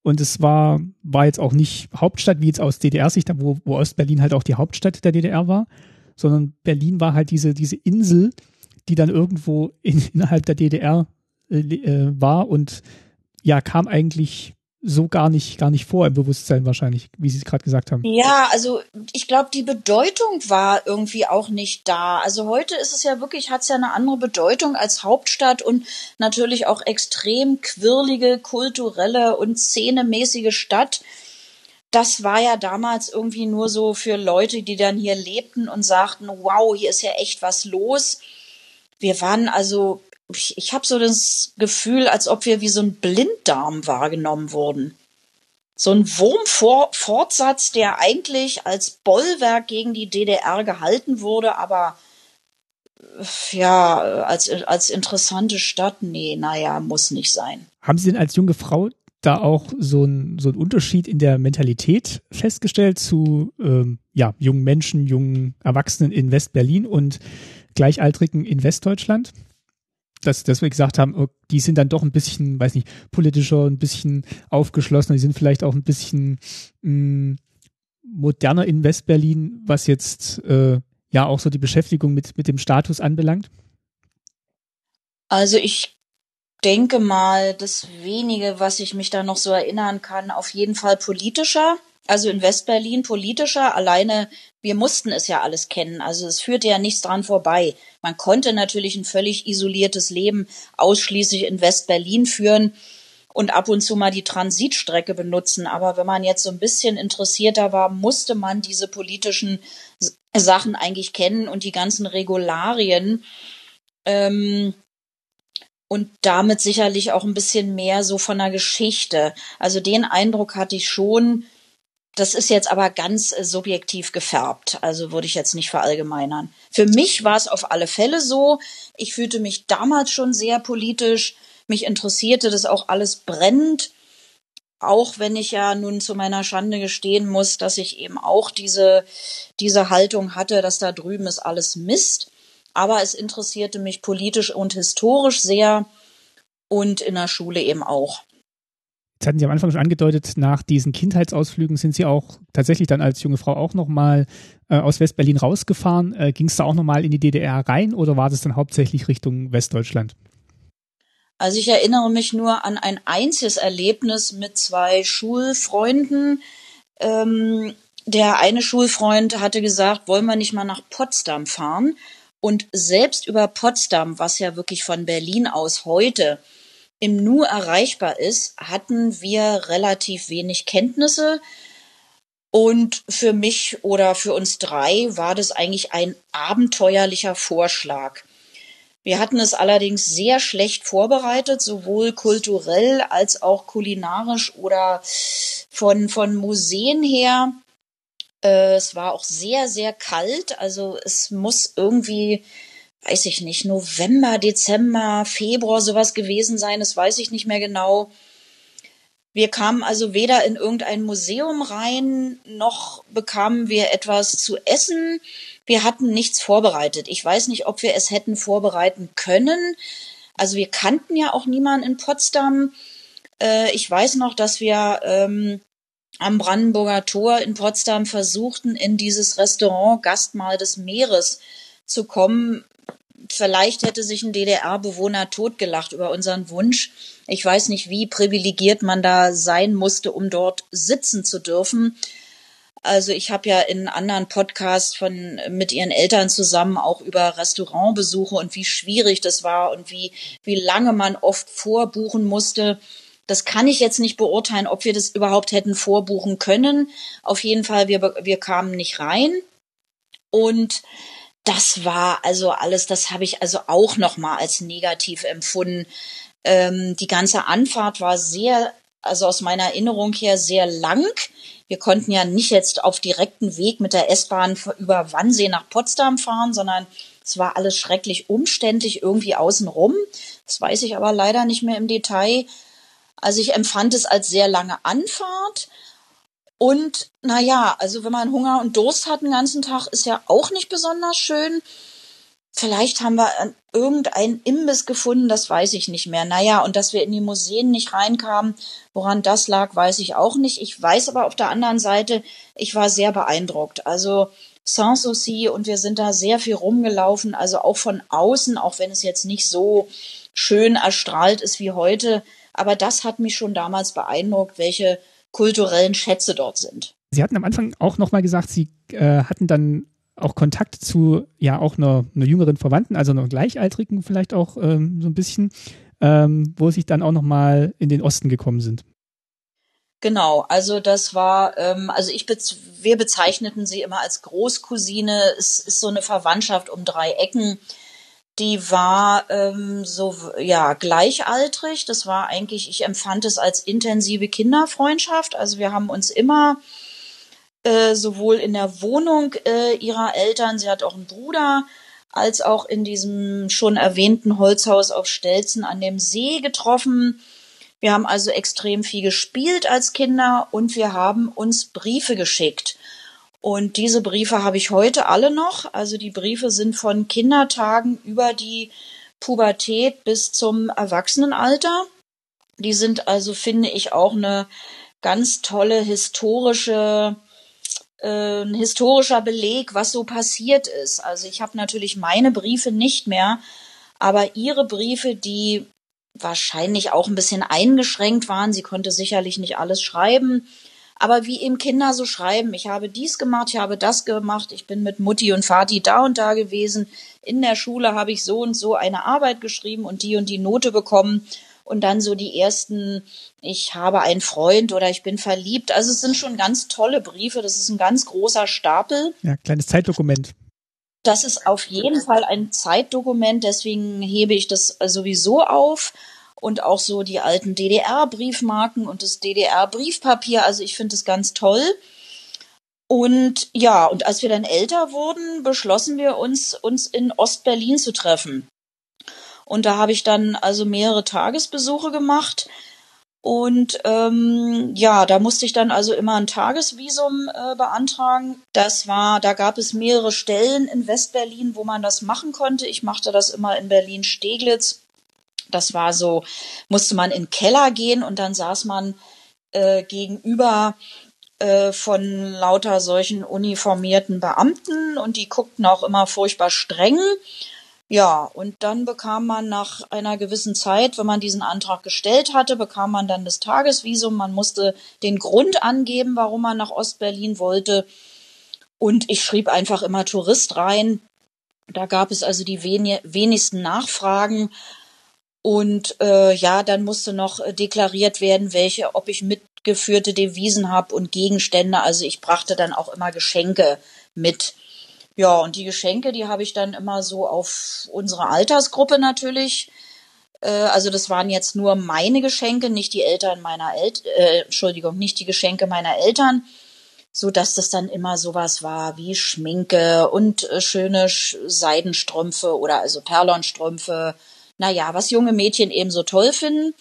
Und es war, war jetzt auch nicht Hauptstadt, wie jetzt aus DDR-Sicht, wo, wo Ostberlin halt auch die Hauptstadt der DDR war, sondern Berlin war halt diese, diese Insel, die dann irgendwo in, innerhalb der DDR äh, äh, war und ja, kam eigentlich so gar nicht, gar nicht vor im Bewusstsein wahrscheinlich, wie Sie es gerade gesagt haben. Ja, also ich glaube, die Bedeutung war irgendwie auch nicht da. Also heute ist es ja wirklich, hat es ja eine andere Bedeutung als Hauptstadt und natürlich auch extrem quirlige, kulturelle und szenemäßige Stadt. Das war ja damals irgendwie nur so für Leute, die dann hier lebten und sagten, wow, hier ist ja echt was los. Wir waren also ich, ich habe so das Gefühl, als ob wir wie so ein Blinddarm wahrgenommen wurden. So ein Wurmfortsatz, der eigentlich als Bollwerk gegen die DDR gehalten wurde, aber ja, als, als interessante Stadt, nee, naja, muss nicht sein. Haben Sie denn als junge Frau da auch so ein, so ein Unterschied in der Mentalität festgestellt zu ähm, ja, jungen Menschen, jungen Erwachsenen in West-Berlin und Gleichaltrigen in Westdeutschland? Dass, dass wir gesagt haben, oh, die sind dann doch ein bisschen, weiß nicht, politischer, ein bisschen aufgeschlossener, die sind vielleicht auch ein bisschen mh, mm, moderner in Westberlin, was jetzt äh, ja auch so die Beschäftigung mit, mit dem Status anbelangt? Also ich denke mal, das wenige, was ich mich da noch so erinnern kann, auf jeden Fall politischer. Also in Westberlin politischer. Alleine, wir mussten es ja alles kennen. Also es führte ja nichts dran vorbei. Man konnte natürlich ein völlig isoliertes Leben ausschließlich in Westberlin führen und ab und zu mal die Transitstrecke benutzen. Aber wenn man jetzt so ein bisschen interessierter war, musste man diese politischen Sachen eigentlich kennen und die ganzen Regularien. Ähm, und damit sicherlich auch ein bisschen mehr so von der Geschichte. Also den Eindruck hatte ich schon, das ist jetzt aber ganz äh, subjektiv gefärbt, also würde ich jetzt nicht verallgemeinern. Für mich war es auf alle Fälle so. Ich fühlte mich damals schon sehr politisch. Mich interessierte das auch alles brennend. Auch wenn ich ja nun zu meiner Schande gestehen muss, dass ich eben auch diese, diese Haltung hatte, dass da drüben ist alles Mist. Aber es interessierte mich politisch und historisch sehr und in der Schule eben auch. Jetzt hatten Sie am Anfang schon angedeutet, nach diesen Kindheitsausflügen sind Sie auch tatsächlich dann als junge Frau auch nochmal äh, aus Westberlin rausgefahren. Äh, Ging es da auch nochmal in die DDR rein oder war das dann hauptsächlich Richtung Westdeutschland? Also ich erinnere mich nur an ein einziges Erlebnis mit zwei Schulfreunden. Ähm, der eine Schulfreund hatte gesagt, wollen wir nicht mal nach Potsdam fahren? Und selbst über Potsdam, was ja wirklich von Berlin aus heute im Nu erreichbar ist, hatten wir relativ wenig Kenntnisse. Und für mich oder für uns drei war das eigentlich ein abenteuerlicher Vorschlag. Wir hatten es allerdings sehr schlecht vorbereitet, sowohl kulturell als auch kulinarisch oder von, von Museen her. Äh, es war auch sehr, sehr kalt. Also es muss irgendwie, weiß ich nicht, November, Dezember, Februar sowas gewesen sein. Das weiß ich nicht mehr genau. Wir kamen also weder in irgendein Museum rein, noch bekamen wir etwas zu essen. Wir hatten nichts vorbereitet. Ich weiß nicht, ob wir es hätten vorbereiten können. Also wir kannten ja auch niemanden in Potsdam. Äh, ich weiß noch, dass wir ähm, am Brandenburger Tor in Potsdam versuchten, in dieses Restaurant Gastmahl des Meeres zu kommen. Vielleicht hätte sich ein DDR-Bewohner totgelacht über unseren Wunsch. Ich weiß nicht, wie privilegiert man da sein musste, um dort sitzen zu dürfen. Also ich habe ja in anderen Podcasts von mit ihren Eltern zusammen auch über Restaurantbesuche und wie schwierig das war und wie wie lange man oft vorbuchen musste. Das kann ich jetzt nicht beurteilen, ob wir das überhaupt hätten vorbuchen können. Auf jeden Fall, wir, wir kamen nicht rein. Und das war also alles, das habe ich also auch nochmal als negativ empfunden. Ähm, die ganze Anfahrt war sehr, also aus meiner Erinnerung her sehr lang. Wir konnten ja nicht jetzt auf direkten Weg mit der S-Bahn über Wannsee nach Potsdam fahren, sondern es war alles schrecklich umständlich irgendwie außenrum. Das weiß ich aber leider nicht mehr im Detail. Also ich empfand es als sehr lange Anfahrt. Und naja, also wenn man Hunger und Durst hat den ganzen Tag, ist ja auch nicht besonders schön. Vielleicht haben wir irgendeinen Imbiss gefunden, das weiß ich nicht mehr. Naja, und dass wir in die Museen nicht reinkamen, woran das lag, weiß ich auch nicht. Ich weiß aber auf der anderen Seite, ich war sehr beeindruckt. Also Sanssouci und wir sind da sehr viel rumgelaufen, also auch von außen, auch wenn es jetzt nicht so schön erstrahlt ist wie heute. Aber das hat mich schon damals beeindruckt, welche kulturellen Schätze dort sind. Sie hatten am Anfang auch nochmal gesagt, Sie äh, hatten dann auch Kontakt zu ja auch einer, einer jüngeren Verwandten, also einer Gleichaltrigen vielleicht auch ähm, so ein bisschen, ähm, wo sich dann auch nochmal in den Osten gekommen sind. Genau, also das war, ähm, also ich bez wir bezeichneten sie immer als Großcousine. Es ist so eine Verwandtschaft um drei Ecken. Die war ähm, so ja gleichaltrig. Das war eigentlich, ich empfand es als intensive Kinderfreundschaft. Also wir haben uns immer äh, sowohl in der Wohnung äh, ihrer Eltern, sie hat auch einen Bruder, als auch in diesem schon erwähnten Holzhaus auf Stelzen an dem See getroffen. Wir haben also extrem viel gespielt als Kinder und wir haben uns Briefe geschickt. Und diese Briefe habe ich heute alle noch. Also die Briefe sind von Kindertagen über die Pubertät bis zum Erwachsenenalter. Die sind also, finde ich, auch eine ganz tolle historische äh, ein historischer Beleg, was so passiert ist. Also ich habe natürlich meine Briefe nicht mehr, aber ihre Briefe, die wahrscheinlich auch ein bisschen eingeschränkt waren, sie konnte sicherlich nicht alles schreiben, aber wie eben Kinder so schreiben, ich habe dies gemacht, ich habe das gemacht, ich bin mit Mutti und Vati da und da gewesen, in der Schule habe ich so und so eine Arbeit geschrieben und die und die Note bekommen und dann so die ersten, ich habe einen Freund oder ich bin verliebt. Also es sind schon ganz tolle Briefe, das ist ein ganz großer Stapel. Ja, kleines Zeitdokument. Das ist auf jeden Fall ein Zeitdokument, deswegen hebe ich das sowieso auf und auch so die alten DDR-Briefmarken und das DDR-Briefpapier. Also ich finde es ganz toll. Und ja, und als wir dann älter wurden, beschlossen wir uns, uns in Ostberlin zu treffen. Und da habe ich dann also mehrere Tagesbesuche gemacht. Und ähm, ja, da musste ich dann also immer ein Tagesvisum äh, beantragen. Das war, da gab es mehrere Stellen in Westberlin, wo man das machen konnte. Ich machte das immer in Berlin-Steglitz. Das war so, musste man in den Keller gehen und dann saß man äh, gegenüber äh, von lauter solchen uniformierten Beamten und die guckten auch immer furchtbar streng. Ja, und dann bekam man nach einer gewissen Zeit, wenn man diesen Antrag gestellt hatte, bekam man dann das Tagesvisum. Man musste den Grund angeben, warum man nach Ostberlin wollte. Und ich schrieb einfach immer Tourist rein. Da gab es also die wenigsten Nachfragen. Und äh, ja, dann musste noch deklariert werden, welche, ob ich mitgeführte Devisen habe und Gegenstände. Also ich brachte dann auch immer Geschenke mit. Ja, und die Geschenke, die habe ich dann immer so auf unsere Altersgruppe natürlich. Äh, also das waren jetzt nur meine Geschenke, nicht die Eltern meiner Eltern, äh, Entschuldigung, nicht die Geschenke meiner Eltern, so dass das dann immer sowas war wie Schminke und äh, schöne Seidenstrümpfe oder also Perlonstrümpfe. Naja, was junge Mädchen eben so toll finden.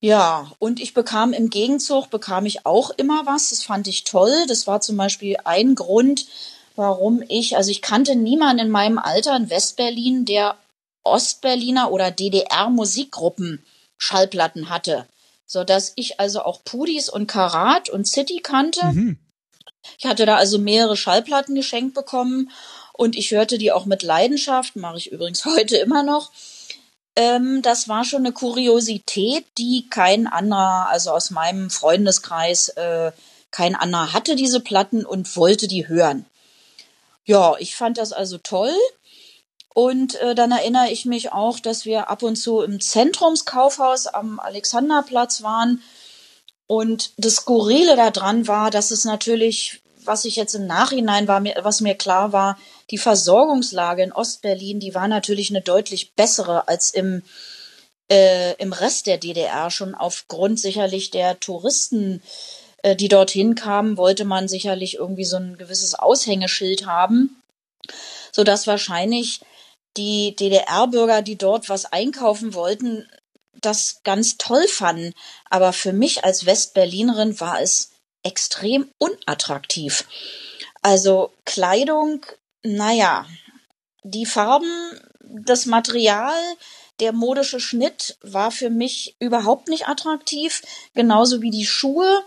Ja, und ich bekam im Gegenzug, bekam ich auch immer was. Das fand ich toll. Das war zum Beispiel ein Grund, warum ich, also ich kannte niemanden in meinem Alter in Westberlin, der Ostberliner oder DDR-Musikgruppen Schallplatten hatte, so dass ich also auch Pudis und Karat und City kannte. Mhm. Ich hatte da also mehrere Schallplatten geschenkt bekommen und ich hörte die auch mit Leidenschaft, mache ich übrigens heute immer noch. Ähm, das war schon eine Kuriosität, die kein anderer, also aus meinem Freundeskreis, äh, kein anderer hatte diese Platten und wollte die hören. Ja, ich fand das also toll. Und äh, dann erinnere ich mich auch, dass wir ab und zu im Zentrumskaufhaus am Alexanderplatz waren. Und das Skurrile daran war, dass es natürlich, was ich jetzt im Nachhinein war, was mir klar war, die Versorgungslage in Ostberlin, die war natürlich eine deutlich bessere als im, äh, im Rest der DDR, schon aufgrund sicherlich der Touristen, äh, die dorthin kamen, wollte man sicherlich irgendwie so ein gewisses Aushängeschild haben, so dass wahrscheinlich die DDR-Bürger, die dort was einkaufen wollten, das ganz toll fanden. Aber für mich als Westberlinerin war es extrem unattraktiv. Also Kleidung, naja, die Farben, das Material, der modische Schnitt war für mich überhaupt nicht attraktiv, genauso wie die Schuhe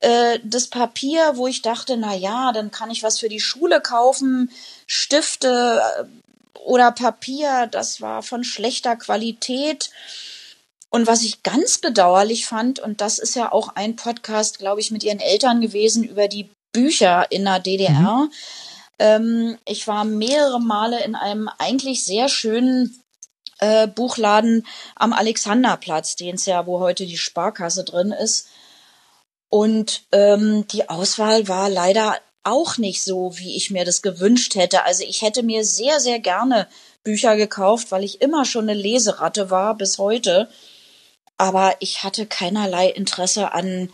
äh, das Papier, wo ich dachte, na ja, dann kann ich was für die Schule kaufen, Stifte äh, oder Papier, das war von schlechter Qualität. Und was ich ganz bedauerlich fand, und das ist ja auch ein Podcast, glaube ich, mit ihren Eltern gewesen über die Bücher in der DDR. Mhm. Ähm, ich war mehrere Male in einem eigentlich sehr schönen äh, Buchladen am Alexanderplatz, den es ja, wo heute die Sparkasse drin ist. Und ähm, die Auswahl war leider auch nicht so, wie ich mir das gewünscht hätte. Also ich hätte mir sehr, sehr gerne Bücher gekauft, weil ich immer schon eine Leseratte war bis heute. Aber ich hatte keinerlei Interesse an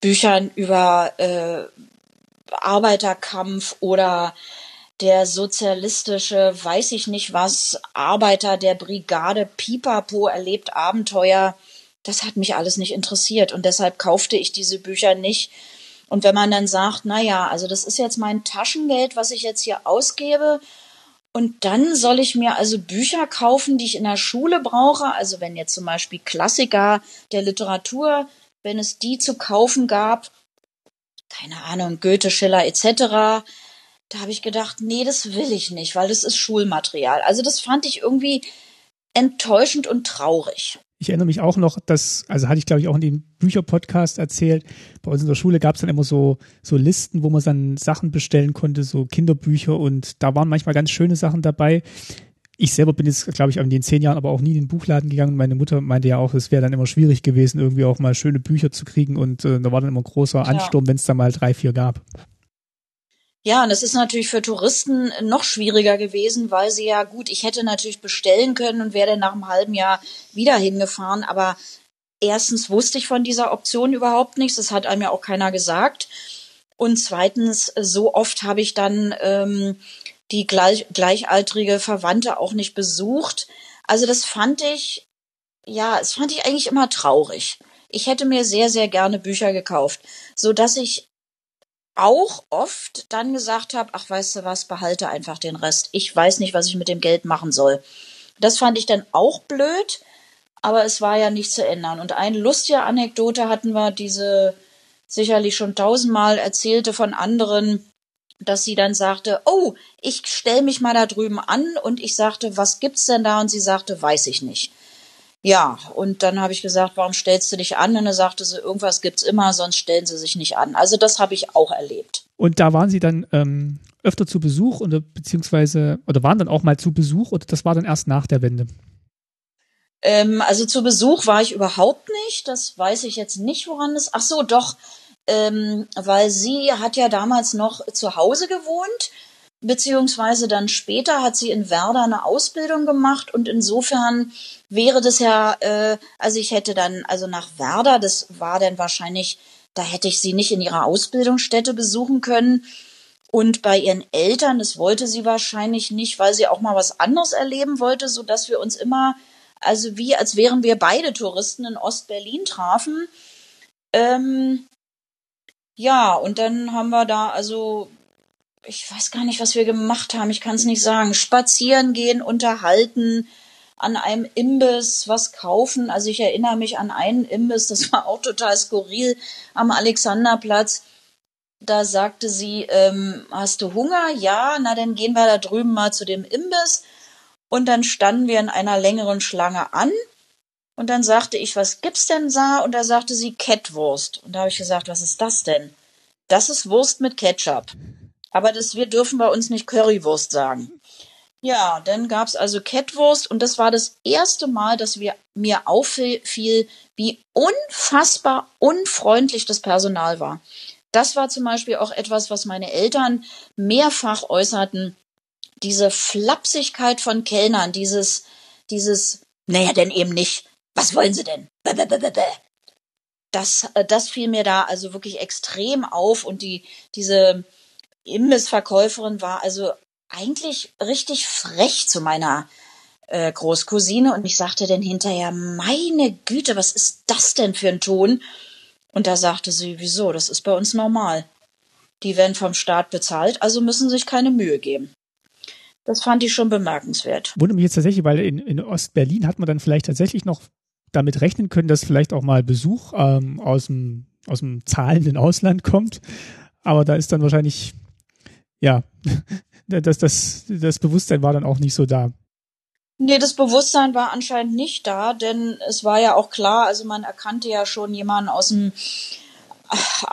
Büchern über äh, Arbeiterkampf oder der sozialistische, weiß ich nicht was, Arbeiter der Brigade Pipapo erlebt Abenteuer das hat mich alles nicht interessiert und deshalb kaufte ich diese Bücher nicht. Und wenn man dann sagt, na ja, also das ist jetzt mein Taschengeld, was ich jetzt hier ausgebe, und dann soll ich mir also Bücher kaufen, die ich in der Schule brauche. Also wenn jetzt zum Beispiel Klassiker der Literatur, wenn es die zu kaufen gab, keine Ahnung, Goethe, Schiller etc., da habe ich gedacht, nee, das will ich nicht, weil das ist Schulmaterial. Also das fand ich irgendwie enttäuschend und traurig. Ich erinnere mich auch noch, dass, also hatte ich glaube ich auch in dem Bücherpodcast erzählt, bei uns in der Schule gab es dann immer so, so Listen, wo man dann Sachen bestellen konnte, so Kinderbücher und da waren manchmal ganz schöne Sachen dabei. Ich selber bin jetzt, glaube ich, in den zehn Jahren aber auch nie in den Buchladen gegangen. Meine Mutter meinte ja auch, es wäre dann immer schwierig gewesen, irgendwie auch mal schöne Bücher zu kriegen und äh, da war dann immer großer Ansturm, ja. wenn es da mal drei, vier gab. Ja, und es ist natürlich für Touristen noch schwieriger gewesen, weil sie ja gut, ich hätte natürlich bestellen können und wäre dann nach einem halben Jahr wieder hingefahren, aber erstens wusste ich von dieser Option überhaupt nichts, das hat einem ja auch keiner gesagt. Und zweitens, so oft habe ich dann ähm, die gleich, gleichaltrige Verwandte auch nicht besucht. Also das fand ich, ja, das fand ich eigentlich immer traurig. Ich hätte mir sehr, sehr gerne Bücher gekauft, so dass ich auch oft dann gesagt habe, ach weißt du was, behalte einfach den Rest. Ich weiß nicht, was ich mit dem Geld machen soll. Das fand ich dann auch blöd, aber es war ja nicht zu ändern. Und eine lustige Anekdote hatten wir, diese sicherlich schon tausendmal erzählte von anderen, dass sie dann sagte, oh, ich stell mich mal da drüben an und ich sagte, was gibt's denn da? Und sie sagte, weiß ich nicht. Ja, und dann habe ich gesagt, warum stellst du dich an? Und dann sagte sie, irgendwas gibt's immer, sonst stellen sie sich nicht an. Also das habe ich auch erlebt. Und da waren Sie dann ähm, öfter zu Besuch oder beziehungsweise oder waren dann auch mal zu Besuch oder das war dann erst nach der Wende? Ähm, also zu Besuch war ich überhaupt nicht. Das weiß ich jetzt nicht, woran es. Ach so, doch, ähm, weil sie hat ja damals noch zu Hause gewohnt beziehungsweise dann später hat sie in Werder eine Ausbildung gemacht und insofern wäre das ja, äh, also ich hätte dann, also nach Werder, das war dann wahrscheinlich, da hätte ich sie nicht in ihrer Ausbildungsstätte besuchen können. Und bei ihren Eltern, das wollte sie wahrscheinlich nicht, weil sie auch mal was anderes erleben wollte, so dass wir uns immer, also wie als wären wir beide Touristen in Ostberlin trafen. Ähm, ja, und dann haben wir da also ich weiß gar nicht, was wir gemacht haben, ich kann es nicht sagen, spazieren gehen, unterhalten, an einem Imbiss was kaufen. Also ich erinnere mich an einen Imbiss, das war auch total skurril am Alexanderplatz. Da sagte sie, ähm, hast du Hunger? Ja, na dann gehen wir da drüben mal zu dem Imbiss. Und dann standen wir in einer längeren Schlange an. Und dann sagte ich, was gibt's denn da? Und da sagte sie Kettwurst. Und da habe ich gesagt, was ist das denn? Das ist Wurst mit Ketchup. Aber das, wir dürfen bei uns nicht Currywurst sagen. Ja, dann gab's also Kettwurst und das war das erste Mal, dass wir, mir auffiel, wie unfassbar unfreundlich das Personal war. Das war zum Beispiel auch etwas, was meine Eltern mehrfach äußerten. Diese Flapsigkeit von Kellnern, dieses, dieses, naja, denn eben nicht. Was wollen Sie denn? Das, äh, das fiel mir da also wirklich extrem auf und die, diese, Imbissverkäuferin war also eigentlich richtig frech zu meiner äh, Großcousine und ich sagte dann hinterher, meine Güte, was ist das denn für ein Ton? Und da sagte sie, wieso, das ist bei uns normal. Die werden vom Staat bezahlt, also müssen sich keine Mühe geben. Das fand ich schon bemerkenswert. Wundert mich jetzt tatsächlich, weil in, in Ostberlin hat man dann vielleicht tatsächlich noch damit rechnen können, dass vielleicht auch mal Besuch ähm, aus, dem, aus dem zahlenden Ausland kommt. Aber da ist dann wahrscheinlich ja, das, das, das Bewusstsein war dann auch nicht so da. Nee, das Bewusstsein war anscheinend nicht da, denn es war ja auch klar, also man erkannte ja schon jemanden aus dem,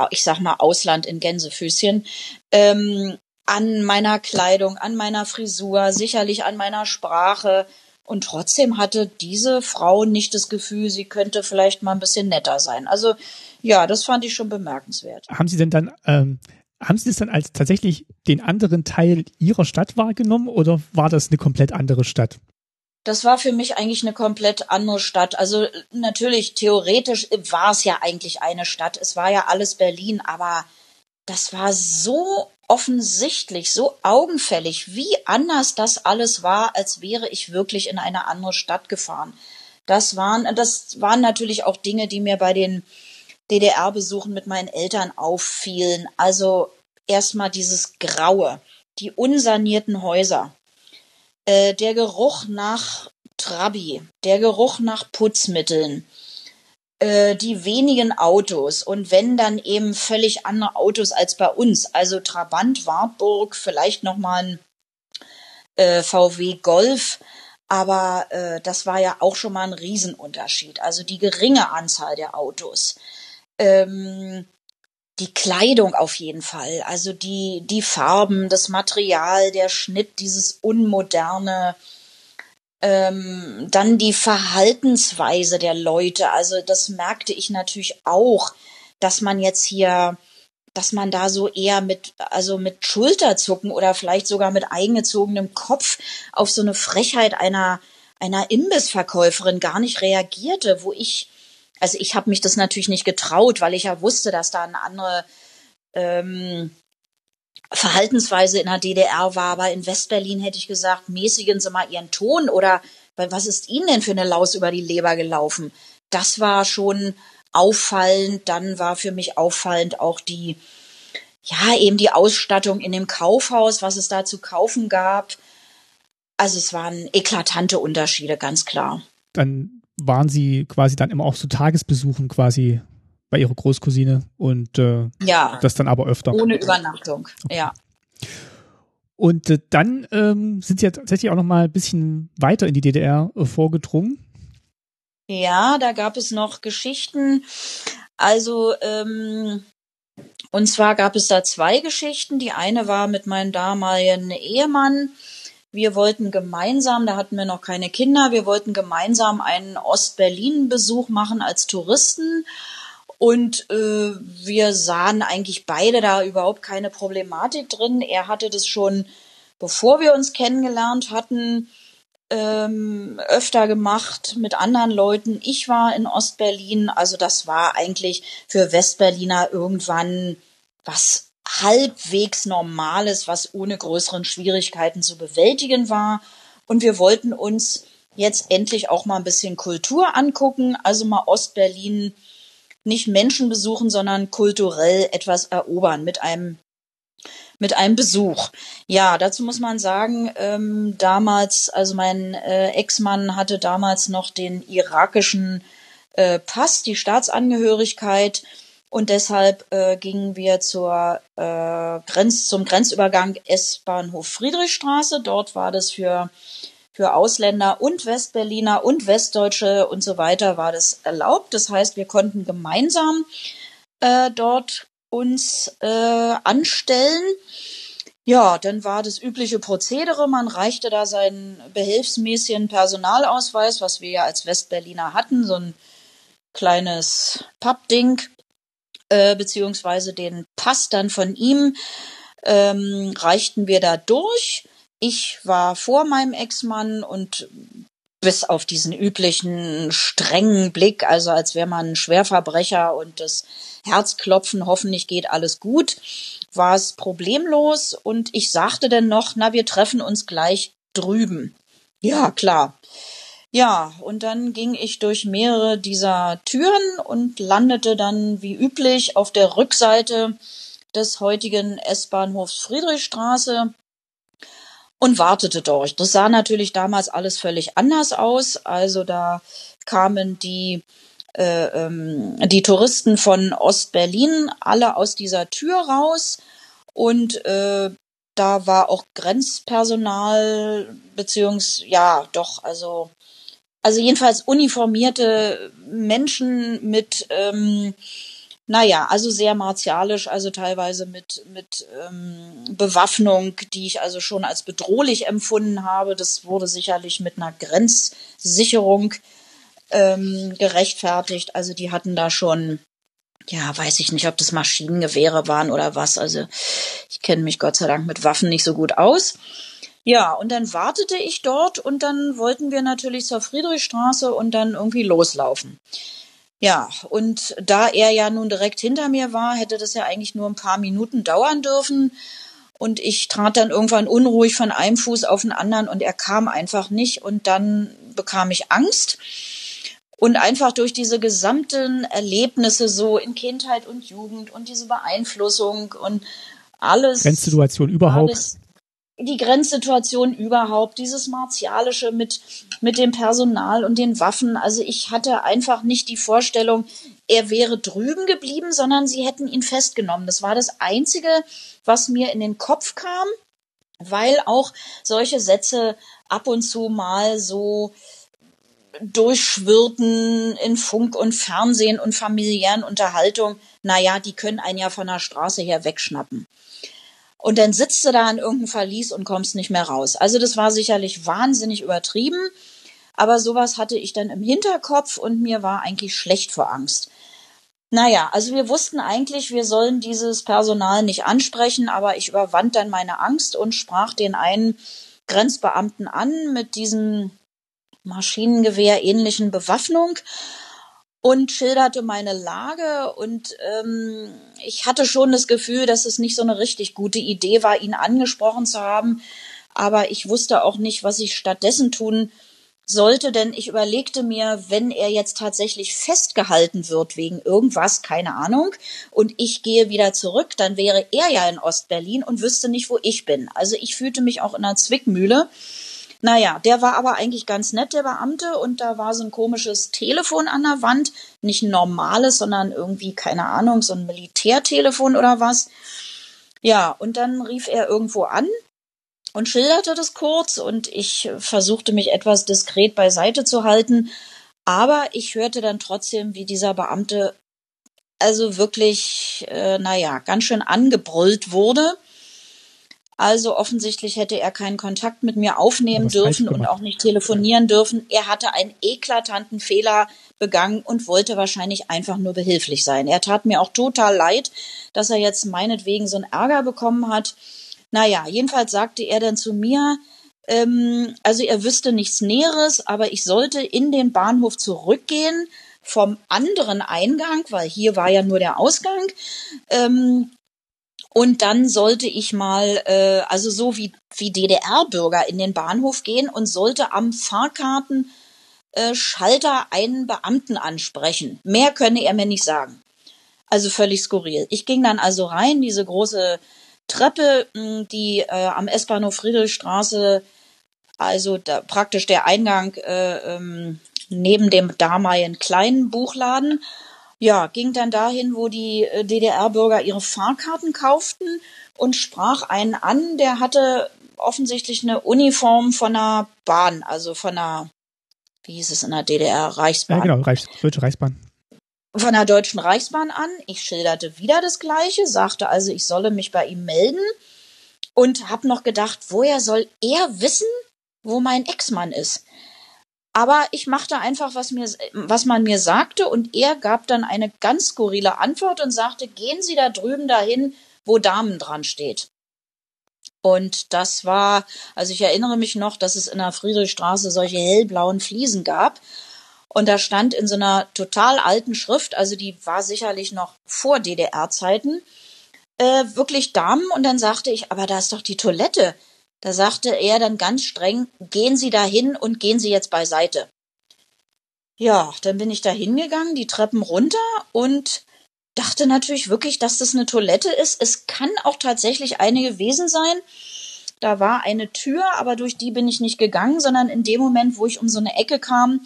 ich sag mal, Ausland in Gänsefüßchen, ähm, an meiner Kleidung, an meiner Frisur, sicherlich an meiner Sprache. Und trotzdem hatte diese Frau nicht das Gefühl, sie könnte vielleicht mal ein bisschen netter sein. Also ja, das fand ich schon bemerkenswert. Haben Sie denn dann ähm, haben Sie das dann als tatsächlich den anderen Teil Ihrer Stadt wahrgenommen oder war das eine komplett andere Stadt? Das war für mich eigentlich eine komplett andere Stadt. Also natürlich, theoretisch war es ja eigentlich eine Stadt. Es war ja alles Berlin, aber das war so offensichtlich, so augenfällig, wie anders das alles war, als wäre ich wirklich in eine andere Stadt gefahren. Das waren, das waren natürlich auch Dinge, die mir bei den DDR-Besuchen mit meinen Eltern auffielen. Also erstmal dieses Graue, die unsanierten Häuser, äh, der Geruch nach Trabi, der Geruch nach Putzmitteln, die wenigen Autos und wenn dann eben völlig andere Autos als bei uns. Also Trabant, Wartburg, vielleicht nochmal ein äh, VW Golf. Aber äh, das war ja auch schon mal ein Riesenunterschied. Also die geringe Anzahl der Autos. Ähm, die Kleidung auf jeden Fall. Also die, die Farben, das Material, der Schnitt, dieses unmoderne, ähm, dann die Verhaltensweise der Leute. Also das merkte ich natürlich auch, dass man jetzt hier, dass man da so eher mit, also mit Schulterzucken oder vielleicht sogar mit eingezogenem Kopf auf so eine Frechheit einer, einer Imbissverkäuferin gar nicht reagierte, wo ich, also ich habe mich das natürlich nicht getraut, weil ich ja wusste, dass da eine andere ähm, Verhaltensweise in der DDR war, aber in Westberlin hätte ich gesagt, mäßigen Sie mal Ihren Ton oder was ist Ihnen denn für eine Laus über die Leber gelaufen? Das war schon auffallend. Dann war für mich auffallend auch die, ja, eben die Ausstattung in dem Kaufhaus, was es da zu kaufen gab. Also es waren eklatante Unterschiede, ganz klar. Dann waren Sie quasi dann immer auch so Tagesbesuchen quasi bei ihrer Großcousine und äh, ja, das dann aber öfter. Ohne Übernachtung, okay. ja. Und äh, dann ähm, sind sie ja tatsächlich auch noch mal ein bisschen weiter in die DDR äh, vorgedrungen. Ja, da gab es noch Geschichten. Also ähm, und zwar gab es da zwei Geschichten. Die eine war mit meinem damaligen Ehemann. Wir wollten gemeinsam, da hatten wir noch keine Kinder, wir wollten gemeinsam einen Ost-Berlin-Besuch machen als Touristen und äh, wir sahen eigentlich beide da überhaupt keine Problematik drin. Er hatte das schon, bevor wir uns kennengelernt hatten, ähm, öfter gemacht mit anderen Leuten. Ich war in Ostberlin, also das war eigentlich für Westberliner irgendwann was halbwegs Normales, was ohne größeren Schwierigkeiten zu bewältigen war. Und wir wollten uns jetzt endlich auch mal ein bisschen Kultur angucken, also mal Ostberlin nicht Menschen besuchen, sondern kulturell etwas erobern mit einem mit einem Besuch. Ja, dazu muss man sagen, ähm, damals, also mein äh, Ex-Mann hatte damals noch den irakischen äh, Pass, die Staatsangehörigkeit und deshalb äh, gingen wir zur äh, Grenz zum Grenzübergang S-Bahnhof Friedrichstraße. Dort war das für für Ausländer und Westberliner und Westdeutsche und so weiter war das erlaubt. Das heißt, wir konnten gemeinsam äh, dort uns äh, anstellen. Ja, dann war das übliche Prozedere. Man reichte da seinen behelfsmäßigen Personalausweis, was wir ja als Westberliner hatten, so ein kleines Pappding, äh, beziehungsweise den Pass dann von ihm ähm, reichten wir da durch. Ich war vor meinem Ex-Mann und bis auf diesen üblichen strengen Blick, also als wäre man ein Schwerverbrecher und das Herzklopfen, hoffentlich geht alles gut, war es problemlos und ich sagte dann noch, na, wir treffen uns gleich drüben. Ja, klar. Ja, und dann ging ich durch mehrere dieser Türen und landete dann wie üblich auf der Rückseite des heutigen S-Bahnhofs Friedrichstraße und wartete dort. Das sah natürlich damals alles völlig anders aus. Also da kamen die äh, ähm, die Touristen von Ostberlin alle aus dieser Tür raus und äh, da war auch Grenzpersonal beziehungs ja doch also also jedenfalls uniformierte Menschen mit ähm, naja, also sehr martialisch, also teilweise mit, mit ähm, Bewaffnung, die ich also schon als bedrohlich empfunden habe. Das wurde sicherlich mit einer Grenzsicherung ähm, gerechtfertigt. Also die hatten da schon, ja, weiß ich nicht, ob das Maschinengewehre waren oder was. Also ich kenne mich Gott sei Dank mit Waffen nicht so gut aus. Ja, und dann wartete ich dort und dann wollten wir natürlich zur Friedrichstraße und dann irgendwie loslaufen. Ja, und da er ja nun direkt hinter mir war, hätte das ja eigentlich nur ein paar Minuten dauern dürfen. Und ich trat dann irgendwann unruhig von einem Fuß auf den anderen und er kam einfach nicht und dann bekam ich Angst. Und einfach durch diese gesamten Erlebnisse so in Kindheit und Jugend und diese Beeinflussung und alles. Grenzsituation überhaupt. Alles, die Grenzsituation überhaupt, dieses Martialische mit, mit dem Personal und den Waffen. Also ich hatte einfach nicht die Vorstellung, er wäre drüben geblieben, sondern sie hätten ihn festgenommen. Das war das Einzige, was mir in den Kopf kam, weil auch solche Sätze ab und zu mal so durchschwirrten in Funk und Fernsehen und familiären Unterhaltung. Naja, die können einen ja von der Straße her wegschnappen. Und dann sitzt du da in irgendeinem Verlies und kommst nicht mehr raus. Also das war sicherlich wahnsinnig übertrieben. Aber sowas hatte ich dann im Hinterkopf und mir war eigentlich schlecht vor Angst. Naja, also wir wussten eigentlich, wir sollen dieses Personal nicht ansprechen, aber ich überwand dann meine Angst und sprach den einen Grenzbeamten an mit diesem Maschinengewehr ähnlichen Bewaffnung und schilderte meine Lage und ähm, ich hatte schon das Gefühl, dass es nicht so eine richtig gute Idee war, ihn angesprochen zu haben, aber ich wusste auch nicht, was ich stattdessen tun sollte, denn ich überlegte mir, wenn er jetzt tatsächlich festgehalten wird wegen irgendwas, keine Ahnung, und ich gehe wieder zurück, dann wäre er ja in Ostberlin und wüsste nicht, wo ich bin. Also ich fühlte mich auch in einer Zwickmühle naja, der war aber eigentlich ganz nett, der Beamte, und da war so ein komisches Telefon an der Wand. Nicht ein normales, sondern irgendwie, keine Ahnung, so ein Militärtelefon oder was. Ja, und dann rief er irgendwo an und schilderte das kurz und ich versuchte mich etwas diskret beiseite zu halten. Aber ich hörte dann trotzdem, wie dieser Beamte also wirklich, äh, naja, ganz schön angebrüllt wurde. Also offensichtlich hätte er keinen Kontakt mit mir aufnehmen dürfen und auch nicht telefonieren dürfen. Er hatte einen eklatanten Fehler begangen und wollte wahrscheinlich einfach nur behilflich sein. Er tat mir auch total leid, dass er jetzt meinetwegen so einen Ärger bekommen hat. Naja, jedenfalls sagte er dann zu mir, ähm, also er wüsste nichts Näheres, aber ich sollte in den Bahnhof zurückgehen vom anderen Eingang, weil hier war ja nur der Ausgang, ähm, und dann sollte ich mal, äh, also so wie, wie DDR-Bürger in den Bahnhof gehen und sollte am Fahrkartenschalter äh, einen Beamten ansprechen. Mehr könne er mir nicht sagen. Also völlig skurril. Ich ging dann also rein, diese große Treppe, hm, die äh, am S-Bahnhof Friedrichstraße, also da, praktisch der Eingang äh, ähm, neben dem damaligen kleinen Buchladen ja, ging dann dahin, wo die äh, DDR-Bürger ihre Fahrkarten kauften und sprach einen an, der hatte offensichtlich eine Uniform von einer Bahn, also von einer, wie hieß es in der DDR, Reichsbahn. Ja, genau, Reichs, Deutsche Reichsbahn. Von der Deutschen Reichsbahn an. Ich schilderte wieder das Gleiche, sagte also, ich solle mich bei ihm melden und habe noch gedacht, woher soll er wissen, wo mein Ex-Mann ist? Aber ich machte einfach, was, mir, was man mir sagte, und er gab dann eine ganz skurrile Antwort und sagte, gehen Sie da drüben dahin, wo Damen dran steht. Und das war, also ich erinnere mich noch, dass es in der Friedrichstraße solche hellblauen Fliesen gab. Und da stand in so einer total alten Schrift, also die war sicherlich noch vor DDR-Zeiten, äh, wirklich Damen. Und dann sagte ich, aber da ist doch die Toilette. Da sagte er dann ganz streng, gehen Sie da hin und gehen Sie jetzt beiseite. Ja, dann bin ich da hingegangen, die Treppen runter und dachte natürlich wirklich, dass das eine Toilette ist. Es kann auch tatsächlich eine gewesen sein. Da war eine Tür, aber durch die bin ich nicht gegangen, sondern in dem Moment, wo ich um so eine Ecke kam,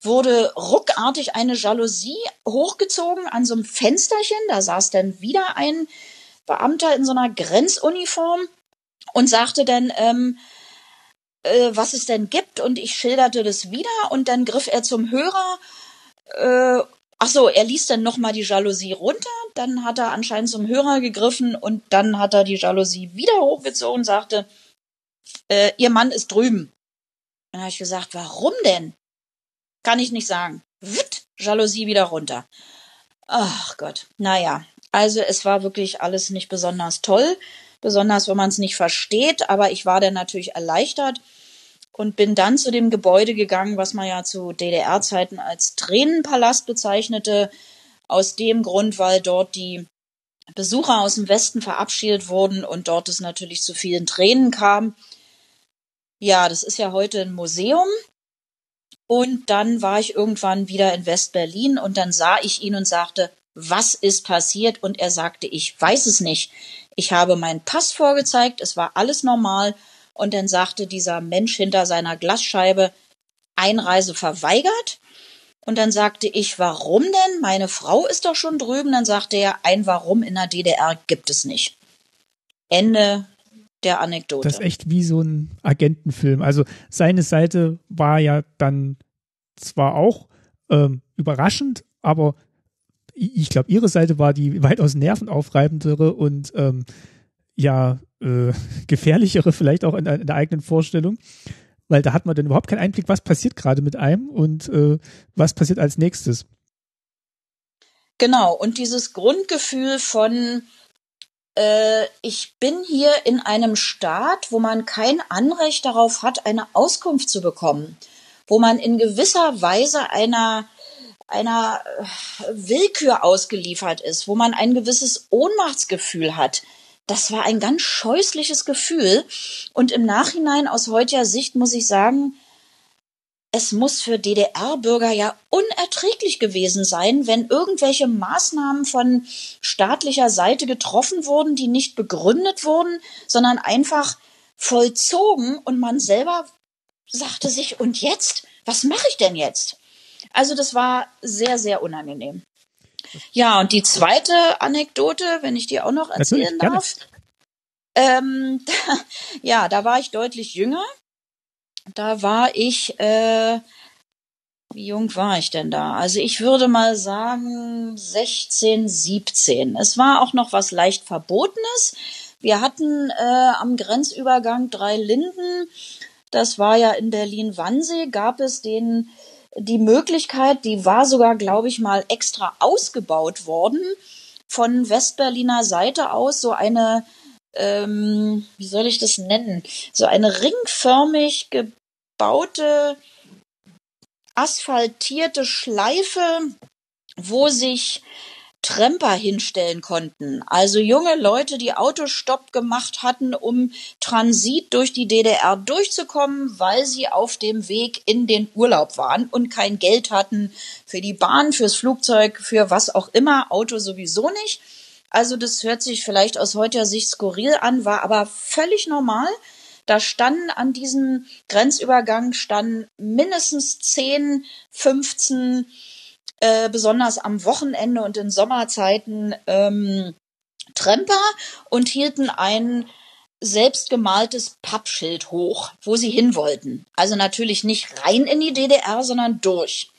wurde ruckartig eine Jalousie hochgezogen an so einem Fensterchen. Da saß dann wieder ein Beamter in so einer Grenzuniform und sagte dann, ähm, äh, was es denn gibt und ich schilderte das wieder und dann griff er zum Hörer. Äh, ach so, er ließ dann noch mal die Jalousie runter, dann hat er anscheinend zum Hörer gegriffen und dann hat er die Jalousie wieder hochgezogen und sagte, äh, ihr Mann ist drüben. Dann habe ich gesagt, warum denn? Kann ich nicht sagen. Witt, Jalousie wieder runter. Ach Gott, naja, also es war wirklich alles nicht besonders toll besonders wenn man es nicht versteht. Aber ich war dann natürlich erleichtert und bin dann zu dem Gebäude gegangen, was man ja zu DDR-Zeiten als Tränenpalast bezeichnete. Aus dem Grund, weil dort die Besucher aus dem Westen verabschiedet wurden und dort es natürlich zu vielen Tränen kam. Ja, das ist ja heute ein Museum. Und dann war ich irgendwann wieder in West-Berlin und dann sah ich ihn und sagte, was ist passiert? Und er sagte, ich weiß es nicht. Ich habe meinen Pass vorgezeigt, es war alles normal. Und dann sagte dieser Mensch hinter seiner Glasscheibe, Einreise verweigert. Und dann sagte ich, warum denn? Meine Frau ist doch schon drüben. Dann sagte er, ein Warum in der DDR gibt es nicht. Ende der Anekdote. Das ist echt wie so ein Agentenfilm. Also seine Seite war ja dann zwar auch ähm, überraschend, aber ich glaube, ihre Seite war die weitaus nervenaufreibendere und ähm, ja äh, gefährlichere vielleicht auch in, in, der eigenen Vorstellung, weil da hat man dann überhaupt keinen Einblick, was passiert gerade mit einem und äh, was passiert als nächstes. Genau, und dieses Grundgefühl von äh, ich bin hier in einem Staat, wo man kein Anrecht darauf hat, eine Auskunft zu bekommen, wo man in gewisser Weise einer einer äh, Willkür ausgeliefert ist, wo man ein gewisses Ohnmachtsgefühl hat. Das war ein ganz scheußliches Gefühl. Und im Nachhinein aus heutiger Sicht muss ich sagen, es muss für DDR-Bürger ja unerträglich gewesen sein, wenn irgendwelche Maßnahmen von staatlicher Seite getroffen wurden, die nicht begründet wurden, sondern einfach vollzogen und man selber sagte sich, und jetzt? Was mache ich denn jetzt? Also das war sehr, sehr unangenehm. Ja, und die zweite Anekdote, wenn ich die auch noch erzählen darf. Ähm, ja, da war ich deutlich jünger da war ich, äh, wie jung war ich denn da? Also ich würde mal sagen 16, 17. Es war auch noch was leicht Verbotenes. Wir hatten äh, am Grenzübergang drei Linden. Das war ja in Berlin-Wannsee, gab es den die Möglichkeit, die war sogar, glaube ich, mal extra ausgebaut worden von Westberliner Seite aus, so eine ähm, wie soll ich das nennen? So eine ringförmig gebaute, asphaltierte Schleife, wo sich Tremper hinstellen konnten. Also junge Leute, die Autostopp gemacht hatten, um Transit durch die DDR durchzukommen, weil sie auf dem Weg in den Urlaub waren und kein Geld hatten für die Bahn, fürs Flugzeug, für was auch immer, Auto sowieso nicht. Also das hört sich vielleicht aus heutiger Sicht skurril an, war aber völlig normal. Da standen an diesem Grenzübergang standen mindestens 10, 15, äh, besonders am Wochenende und in Sommerzeiten ähm, Tremper und hielten ein selbstgemaltes Pappschild hoch, wo sie hin wollten. Also natürlich nicht rein in die DDR, sondern durch.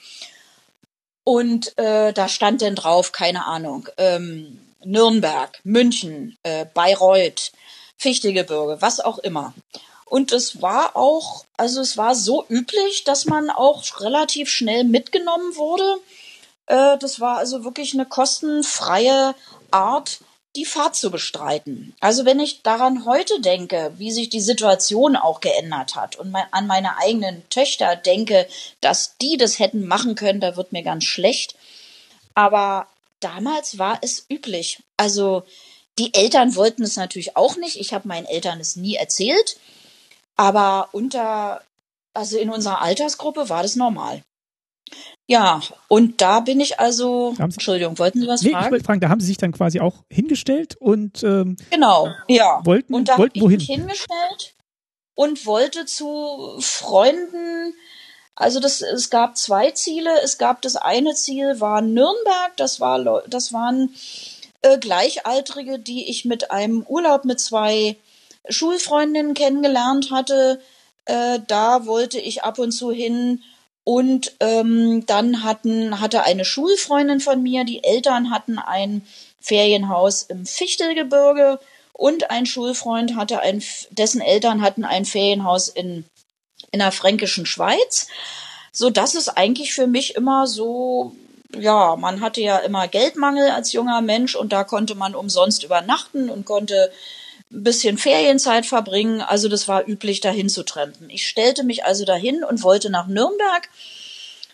Und äh, da stand denn drauf, keine Ahnung, ähm, Nürnberg, München, äh, Bayreuth, Fichtegebirge, was auch immer. Und es war auch, also es war so üblich, dass man auch relativ schnell mitgenommen wurde. Äh, das war also wirklich eine kostenfreie Art, die Fahrt zu bestreiten. Also wenn ich daran heute denke, wie sich die Situation auch geändert hat und an meine eigenen Töchter denke, dass die das hätten machen können, da wird mir ganz schlecht. Aber damals war es üblich. Also die Eltern wollten es natürlich auch nicht. Ich habe meinen Eltern es nie erzählt. Aber unter, also in unserer Altersgruppe war das normal. Ja, und da bin ich also. Sie, Entschuldigung, wollten Sie was nee, fragen? Ich wollte fragen, da haben Sie sich dann quasi auch hingestellt und ähm, genau, ja. Wollten, und da wollten ich wohin? mich hingestellt und wollte zu Freunden also das, es gab zwei Ziele. Es gab das eine Ziel war Nürnberg. Das war, das waren äh, Gleichaltrige, die ich mit einem Urlaub mit zwei Schulfreundinnen kennengelernt hatte. Äh, da wollte ich ab und zu hin. Und ähm, dann hatten, hatte eine Schulfreundin von mir, die Eltern hatten ein Ferienhaus im Fichtelgebirge und ein Schulfreund hatte ein, dessen Eltern hatten ein Ferienhaus in in der fränkischen Schweiz, so dass es eigentlich für mich immer so ja, man hatte ja immer Geldmangel als junger Mensch und da konnte man umsonst übernachten und konnte ein bisschen Ferienzeit verbringen. Also das war üblich, dahin zu trampen. Ich stellte mich also dahin und wollte nach Nürnberg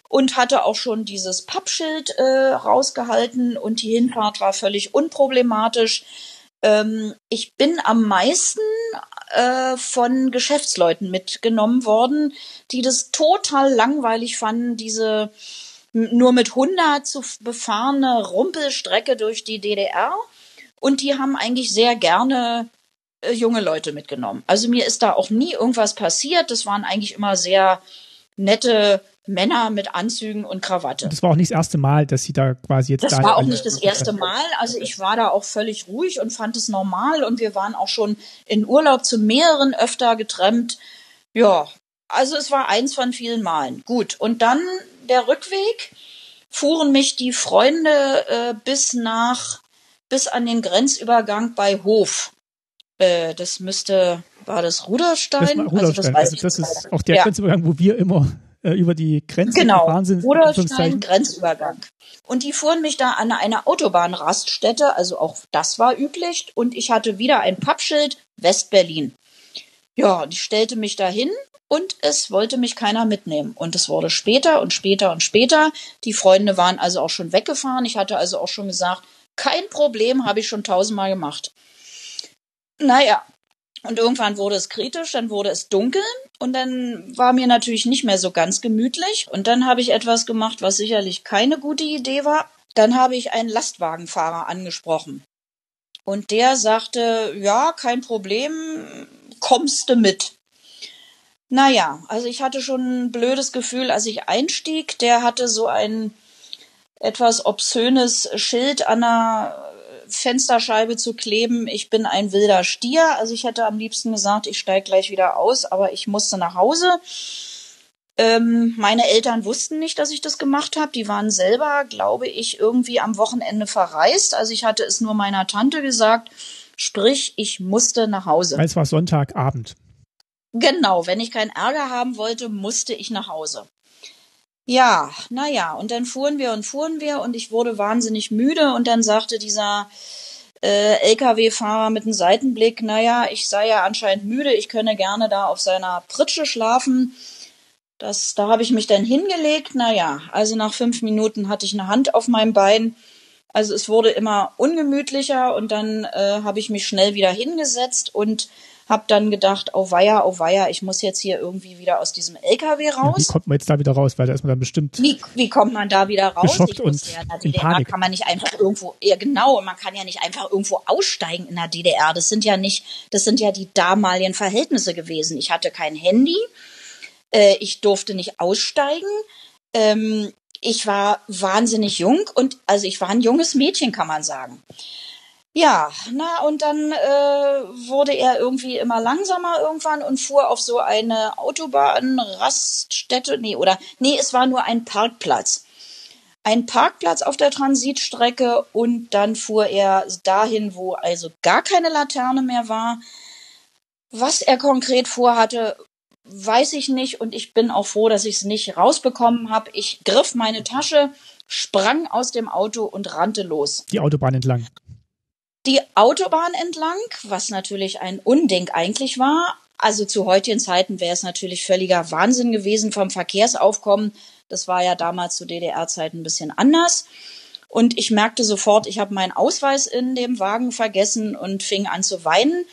und hatte auch schon dieses Pappschild äh, rausgehalten und die Hinfahrt war völlig unproblematisch. Ähm, ich bin am meisten äh, von Geschäftsleuten mitgenommen worden, die das total langweilig fanden, diese nur mit 100 zu befahrene Rumpelstrecke durch die DDR. Und die haben eigentlich sehr gerne junge Leute mitgenommen. Also mir ist da auch nie irgendwas passiert. Das waren eigentlich immer sehr nette Männer mit Anzügen und Krawatte. Und das war auch nicht das erste Mal, dass Sie da quasi jetzt. Das da war auch nicht das erste Mal. Also ich war da auch völlig ruhig und fand es normal und wir waren auch schon in Urlaub zu mehreren öfter getrennt. Ja, also es war eins von vielen Malen. Gut. Und dann der Rückweg fuhren mich die Freunde äh, bis nach, bis an den Grenzübergang bei Hof. Äh, das müsste, war das Ruderstein? Das war Ruderstein. Also das, also das ist auch der ja. Grenzübergang, wo wir immer äh, über die Grenze genau. gefahren sind. Ruderstein, Grenzübergang. Und die fuhren mich da an eine Autobahnraststätte, also auch das war üblich. Und ich hatte wieder ein Pappschild, Westberlin. Ja, und ich stellte mich dahin und es wollte mich keiner mitnehmen. Und es wurde später und später und später. Die Freunde waren also auch schon weggefahren. Ich hatte also auch schon gesagt, kein Problem, habe ich schon tausendmal gemacht. Naja, und irgendwann wurde es kritisch, dann wurde es dunkel und dann war mir natürlich nicht mehr so ganz gemütlich. Und dann habe ich etwas gemacht, was sicherlich keine gute Idee war. Dann habe ich einen Lastwagenfahrer angesprochen. Und der sagte, ja, kein Problem, kommst du mit. Naja, also ich hatte schon ein blödes Gefühl, als ich einstieg. Der hatte so ein etwas obszönes Schild an der Fensterscheibe zu kleben, ich bin ein wilder Stier. Also ich hätte am liebsten gesagt, ich steige gleich wieder aus, aber ich musste nach Hause. Ähm, meine Eltern wussten nicht, dass ich das gemacht habe. Die waren selber, glaube ich, irgendwie am Wochenende verreist. Also ich hatte es nur meiner Tante gesagt. Sprich, ich musste nach Hause. Es war Sonntagabend. Genau, wenn ich keinen Ärger haben wollte, musste ich nach Hause. Ja, naja, und dann fuhren wir und fuhren wir und ich wurde wahnsinnig müde und dann sagte dieser äh, Lkw-Fahrer mit einem Seitenblick, naja, ich sei ja anscheinend müde, ich könne gerne da auf seiner Pritsche schlafen. Das, da habe ich mich dann hingelegt. Naja, also nach fünf Minuten hatte ich eine Hand auf meinem Bein. Also es wurde immer ungemütlicher und dann äh, habe ich mich schnell wieder hingesetzt und hab dann gedacht, oh weia, oh weia, ich muss jetzt hier irgendwie wieder aus diesem LKW raus. Ja, wie kommt man jetzt da wieder raus? Weil da ist man dann bestimmt. Wie, wie kommt man da wieder raus? Geschockt und ja, in DDR Panik. kann man nicht einfach irgendwo, ja genau, man kann ja nicht einfach irgendwo aussteigen in der DDR. Das sind ja nicht, das sind ja die damaligen Verhältnisse gewesen. Ich hatte kein Handy, äh, ich durfte nicht aussteigen. Ähm, ich war wahnsinnig jung und also ich war ein junges Mädchen, kann man sagen. Ja, na und dann äh, wurde er irgendwie immer langsamer irgendwann und fuhr auf so eine Autobahnraststätte, nee, oder nee, es war nur ein Parkplatz. Ein Parkplatz auf der Transitstrecke und dann fuhr er dahin, wo also gar keine Laterne mehr war. Was er konkret vorhatte, weiß ich nicht und ich bin auch froh, dass ich es nicht rausbekommen habe. Ich griff meine Tasche, sprang aus dem Auto und rannte los. Die Autobahn entlang die Autobahn entlang, was natürlich ein Unding eigentlich war. Also zu heutigen Zeiten wäre es natürlich völliger Wahnsinn gewesen vom Verkehrsaufkommen. Das war ja damals zu DDR-Zeiten ein bisschen anders. Und ich merkte sofort, ich habe meinen Ausweis in dem Wagen vergessen und fing an zu weinen.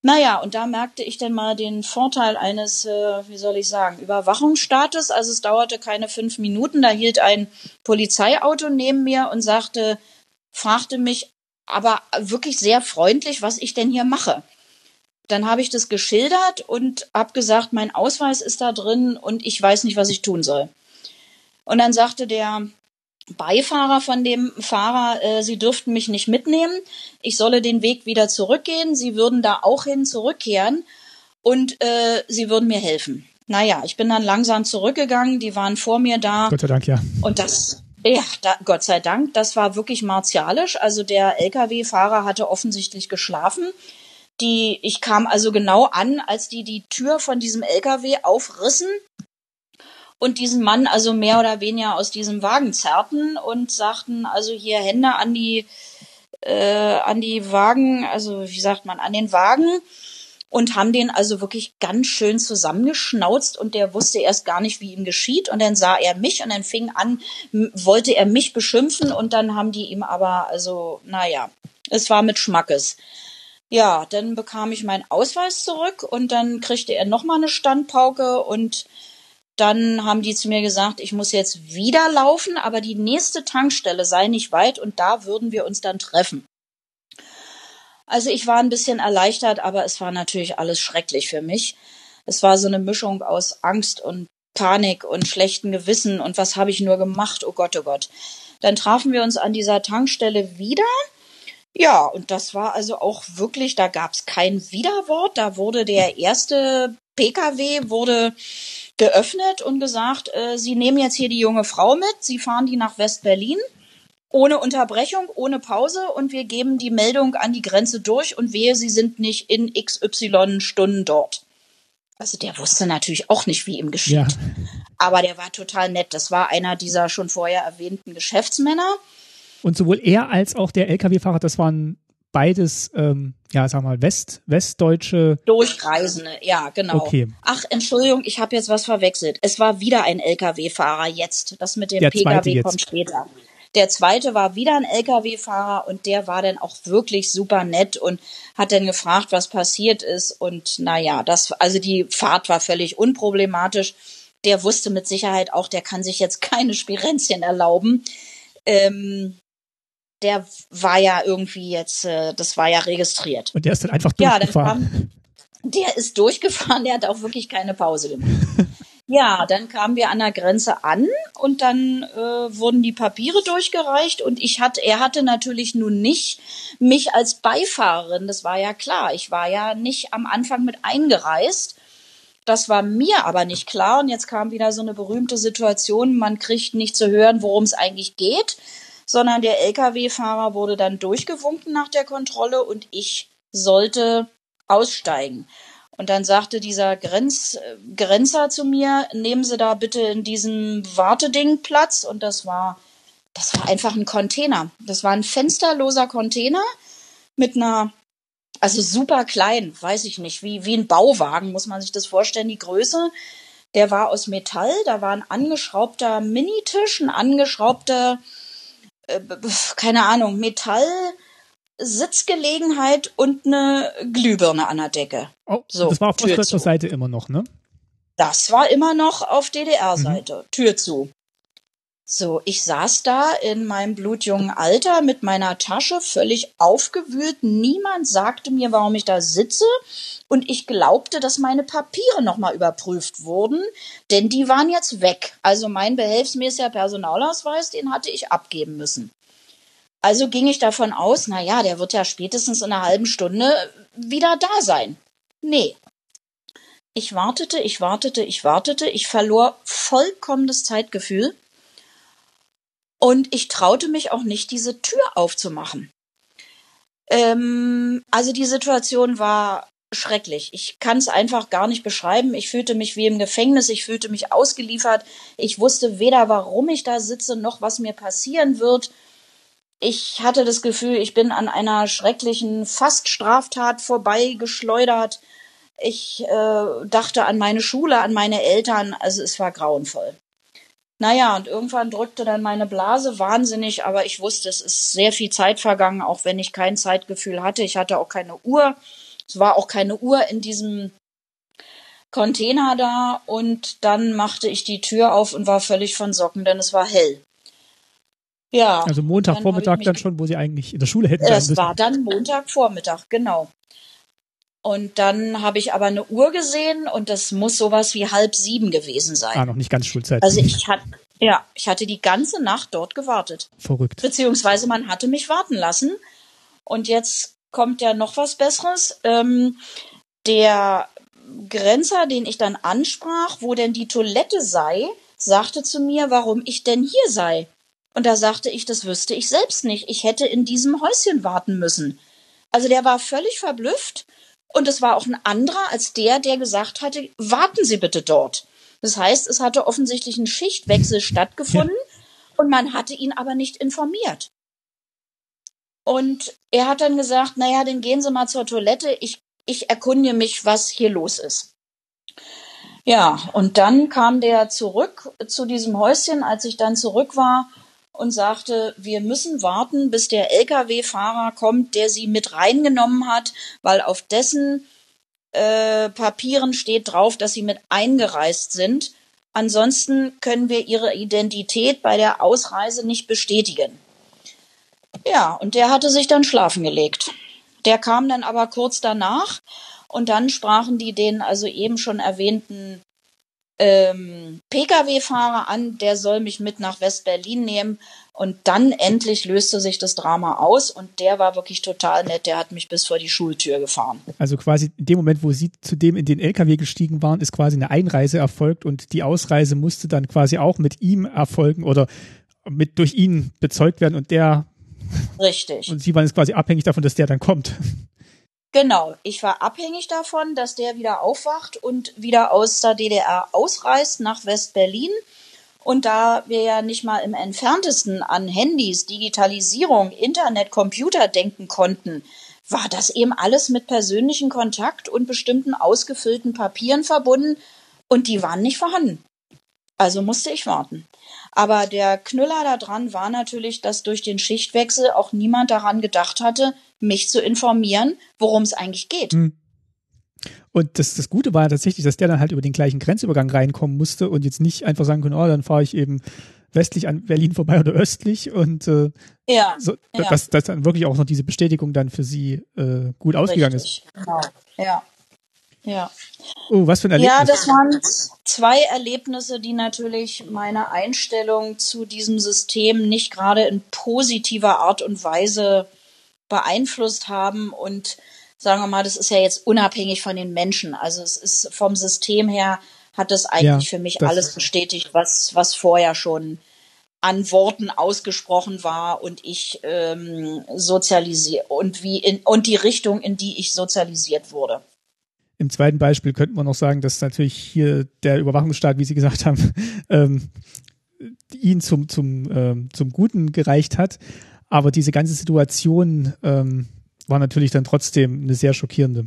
Naja, und da merkte ich dann mal den Vorteil eines, äh, wie soll ich sagen, Überwachungsstaates. Also es dauerte keine fünf Minuten, da hielt ein Polizeiauto neben mir und sagte, fragte mich, aber wirklich sehr freundlich, was ich denn hier mache. Dann habe ich das geschildert und habe gesagt, mein Ausweis ist da drin und ich weiß nicht, was ich tun soll. Und dann sagte der Beifahrer von dem Fahrer, äh, sie dürften mich nicht mitnehmen, ich solle den Weg wieder zurückgehen, sie würden da auch hin zurückkehren und äh, sie würden mir helfen. Naja, ich bin dann langsam zurückgegangen, die waren vor mir da. Gott sei Dank, ja. Und das ja, da, Gott sei Dank, das war wirklich martialisch. Also der Lkw-Fahrer hatte offensichtlich geschlafen. Die, ich kam also genau an, als die die Tür von diesem Lkw aufrissen und diesen Mann also mehr oder weniger aus diesem Wagen zerrten und sagten also hier Hände an die äh, an die Wagen, also wie sagt man, an den Wagen und haben den also wirklich ganz schön zusammengeschnauzt und der wusste erst gar nicht, wie ihm geschieht und dann sah er mich und dann fing an, wollte er mich beschimpfen und dann haben die ihm aber, also, naja, es war mit Schmackes. Ja, dann bekam ich meinen Ausweis zurück und dann kriegte er nochmal eine Standpauke und dann haben die zu mir gesagt, ich muss jetzt wieder laufen, aber die nächste Tankstelle sei nicht weit und da würden wir uns dann treffen. Also ich war ein bisschen erleichtert, aber es war natürlich alles schrecklich für mich. Es war so eine Mischung aus Angst und Panik und schlechten Gewissen und was habe ich nur gemacht? Oh Gott, oh Gott. Dann trafen wir uns an dieser Tankstelle wieder ja, und das war also auch wirklich, da gab es kein Widerwort. Da wurde der erste Pkw wurde geöffnet und gesagt, äh, Sie nehmen jetzt hier die junge Frau mit, Sie fahren die nach West-Berlin ohne Unterbrechung, ohne Pause und wir geben die Meldung an die Grenze durch und wehe, Sie sind nicht in XY Stunden dort. Also der wusste natürlich auch nicht, wie ihm geschieht. Ja. Aber der war total nett. Das war einer dieser schon vorher erwähnten Geschäftsmänner. Und sowohl er als auch der Lkw-Fahrer, das waren beides, ähm, ja, sag mal, West, westdeutsche. Durchreisende, ja, genau. Okay. Ach, Entschuldigung, ich habe jetzt was verwechselt. Es war wieder ein Lkw-Fahrer jetzt. Das mit dem der Pkw kommt später. Der zweite war wieder ein Lkw-Fahrer und der war dann auch wirklich super nett und hat dann gefragt, was passiert ist. Und naja, das, also die Fahrt war völlig unproblematisch. Der wusste mit Sicherheit auch, der kann sich jetzt keine Spirenzchen erlauben. Ähm, der war ja irgendwie jetzt, äh, das war ja registriert. Und der ist dann einfach durchgefahren. Ja, kam, der ist durchgefahren, der hat auch wirklich keine Pause gemacht. ja, dann kamen wir an der Grenze an und dann äh, wurden die Papiere durchgereicht und ich hatte, er hatte natürlich nun nicht mich als Beifahrerin, das war ja klar. Ich war ja nicht am Anfang mit eingereist. Das war mir aber nicht klar und jetzt kam wieder so eine berühmte Situation, man kriegt nicht zu hören, worum es eigentlich geht sondern der Lkw-Fahrer wurde dann durchgewunken nach der Kontrolle und ich sollte aussteigen. Und dann sagte dieser Grenz, Grenzer zu mir, nehmen Sie da bitte in diesem Warteding Platz. Und das war, das war einfach ein Container. Das war ein fensterloser Container mit einer, also super klein, weiß ich nicht, wie, wie ein Bauwagen, muss man sich das vorstellen, die Größe. Der war aus Metall, da war ein angeschraubter Minitisch, ein angeschraubter äh, keine Ahnung, Metall, Sitzgelegenheit und eine Glühbirne an der Decke. Oh, so, das war auf ostdeutscher Seite immer noch, ne? Das war immer noch auf DDR-Seite. Mhm. Tür zu. So, ich saß da in meinem blutjungen Alter mit meiner Tasche völlig aufgewühlt. Niemand sagte mir, warum ich da sitze. Und ich glaubte, dass meine Papiere nochmal überprüft wurden, denn die waren jetzt weg. Also mein behelfsmäßiger Personalausweis, den hatte ich abgeben müssen. Also ging ich davon aus, na ja, der wird ja spätestens in einer halben Stunde wieder da sein. Nee. Ich wartete, ich wartete, ich wartete. Ich verlor vollkommen das Zeitgefühl und ich traute mich auch nicht, diese Tür aufzumachen. Ähm, also die Situation war schrecklich. Ich kann es einfach gar nicht beschreiben. Ich fühlte mich wie im Gefängnis, ich fühlte mich ausgeliefert. Ich wusste weder, warum ich da sitze, noch was mir passieren wird. Ich hatte das Gefühl, ich bin an einer schrecklichen Faststraftat vorbeigeschleudert. Ich äh, dachte an meine Schule, an meine Eltern. Also es war grauenvoll. Naja, und irgendwann drückte dann meine Blase wahnsinnig, aber ich wusste, es ist sehr viel Zeit vergangen, auch wenn ich kein Zeitgefühl hatte. Ich hatte auch keine Uhr. Es war auch keine Uhr in diesem Container da und dann machte ich die Tür auf und war völlig von Socken, denn es war hell. Ja. Also Montagvormittag dann, dann schon, wo sie eigentlich in der Schule hätten. Es war dann Montagvormittag, genau. Und dann habe ich aber eine Uhr gesehen und das muss sowas wie halb sieben gewesen sein. Ah, noch nicht ganz Schulzeit. Also ich hatte, ja, ich hatte die ganze Nacht dort gewartet. Verrückt. Beziehungsweise man hatte mich warten lassen. Und jetzt kommt ja noch was Besseres. Ähm, der Grenzer, den ich dann ansprach, wo denn die Toilette sei, sagte zu mir, warum ich denn hier sei. Und da sagte ich, das wüsste ich selbst nicht. Ich hätte in diesem Häuschen warten müssen. Also der war völlig verblüfft und es war auch ein anderer als der, der gesagt hatte, warten Sie bitte dort. Das heißt, es hatte offensichtlich ein Schichtwechsel stattgefunden und man hatte ihn aber nicht informiert. Und er hat dann gesagt, naja, dann gehen Sie mal zur Toilette, ich, ich erkundige mich, was hier los ist. Ja, und dann kam der zurück zu diesem Häuschen, als ich dann zurück war und sagte, wir müssen warten, bis der Lkw-Fahrer kommt, der sie mit reingenommen hat, weil auf dessen äh, Papieren steht drauf, dass sie mit eingereist sind. Ansonsten können wir ihre Identität bei der Ausreise nicht bestätigen. Ja, und der hatte sich dann schlafen gelegt. Der kam dann aber kurz danach und dann sprachen die den also eben schon erwähnten ähm, Pkw-Fahrer an, der soll mich mit nach West-Berlin nehmen. Und dann endlich löste sich das Drama aus und der war wirklich total nett. Der hat mich bis vor die Schultür gefahren. Also quasi in dem Moment, wo Sie zudem in den LKW gestiegen waren, ist quasi eine Einreise erfolgt und die Ausreise musste dann quasi auch mit ihm erfolgen oder mit durch ihn bezeugt werden und der. Richtig. Und Sie waren jetzt quasi abhängig davon, dass der dann kommt. Genau, ich war abhängig davon, dass der wieder aufwacht und wieder aus der DDR ausreist nach West-Berlin. Und da wir ja nicht mal im entferntesten an Handys, Digitalisierung, Internet, Computer denken konnten, war das eben alles mit persönlichem Kontakt und bestimmten ausgefüllten Papieren verbunden und die waren nicht vorhanden. Also musste ich warten. Aber der Knüller daran war natürlich, dass durch den Schichtwechsel auch niemand daran gedacht hatte, mich zu informieren, worum es eigentlich geht. Hm. Und das, das Gute war tatsächlich, dass der dann halt über den gleichen Grenzübergang reinkommen musste und jetzt nicht einfach sagen können, oh, dann fahre ich eben westlich an Berlin vorbei oder östlich und äh, ja, so, ja. Dass, dass dann wirklich auch noch diese Bestätigung dann für sie äh, gut ausgegangen Richtig. ist. Genau. Ja. Ja. Oh, was für ein Erlebnis. Ja, das waren zwei Erlebnisse, die natürlich meine Einstellung zu diesem System nicht gerade in positiver Art und Weise beeinflusst haben und sagen wir mal, das ist ja jetzt unabhängig von den Menschen. Also es ist vom System her hat das eigentlich ja, für mich alles bestätigt, was, was vorher schon an Worten ausgesprochen war und ich ähm, sozialisiert und wie in und die Richtung, in die ich sozialisiert wurde. Im zweiten Beispiel könnte man noch sagen, dass natürlich hier der Überwachungsstaat, wie Sie gesagt haben, ähm, ihn zum, zum, ähm, zum Guten gereicht hat. Aber diese ganze Situation ähm, war natürlich dann trotzdem eine sehr schockierende.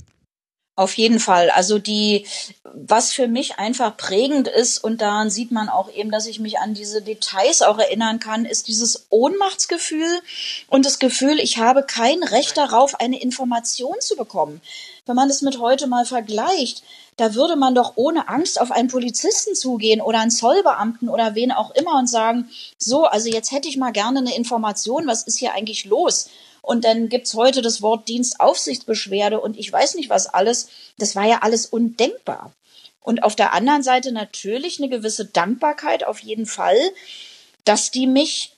Auf jeden Fall. Also die, was für mich einfach prägend ist, und daran sieht man auch eben, dass ich mich an diese Details auch erinnern kann, ist dieses Ohnmachtsgefühl und das Gefühl, ich habe kein Recht darauf, eine Information zu bekommen. Wenn man das mit heute mal vergleicht, da würde man doch ohne Angst auf einen Polizisten zugehen oder einen Zollbeamten oder wen auch immer und sagen, so, also jetzt hätte ich mal gerne eine Information, was ist hier eigentlich los? Und dann gibt's heute das Wort Dienstaufsichtsbeschwerde und ich weiß nicht was alles. Das war ja alles undenkbar. Und auf der anderen Seite natürlich eine gewisse Dankbarkeit auf jeden Fall, dass die mich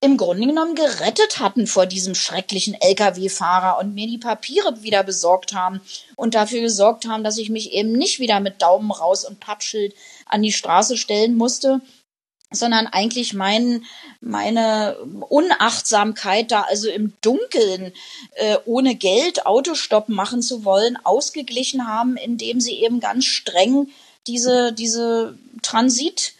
im Grunde genommen gerettet hatten vor diesem schrecklichen Lkw-Fahrer und mir die Papiere wieder besorgt haben und dafür gesorgt haben, dass ich mich eben nicht wieder mit Daumen raus und Pappschild an die Straße stellen musste, sondern eigentlich mein, meine Unachtsamkeit da also im Dunkeln äh, ohne Geld Autostopp machen zu wollen ausgeglichen haben, indem sie eben ganz streng diese diese Transit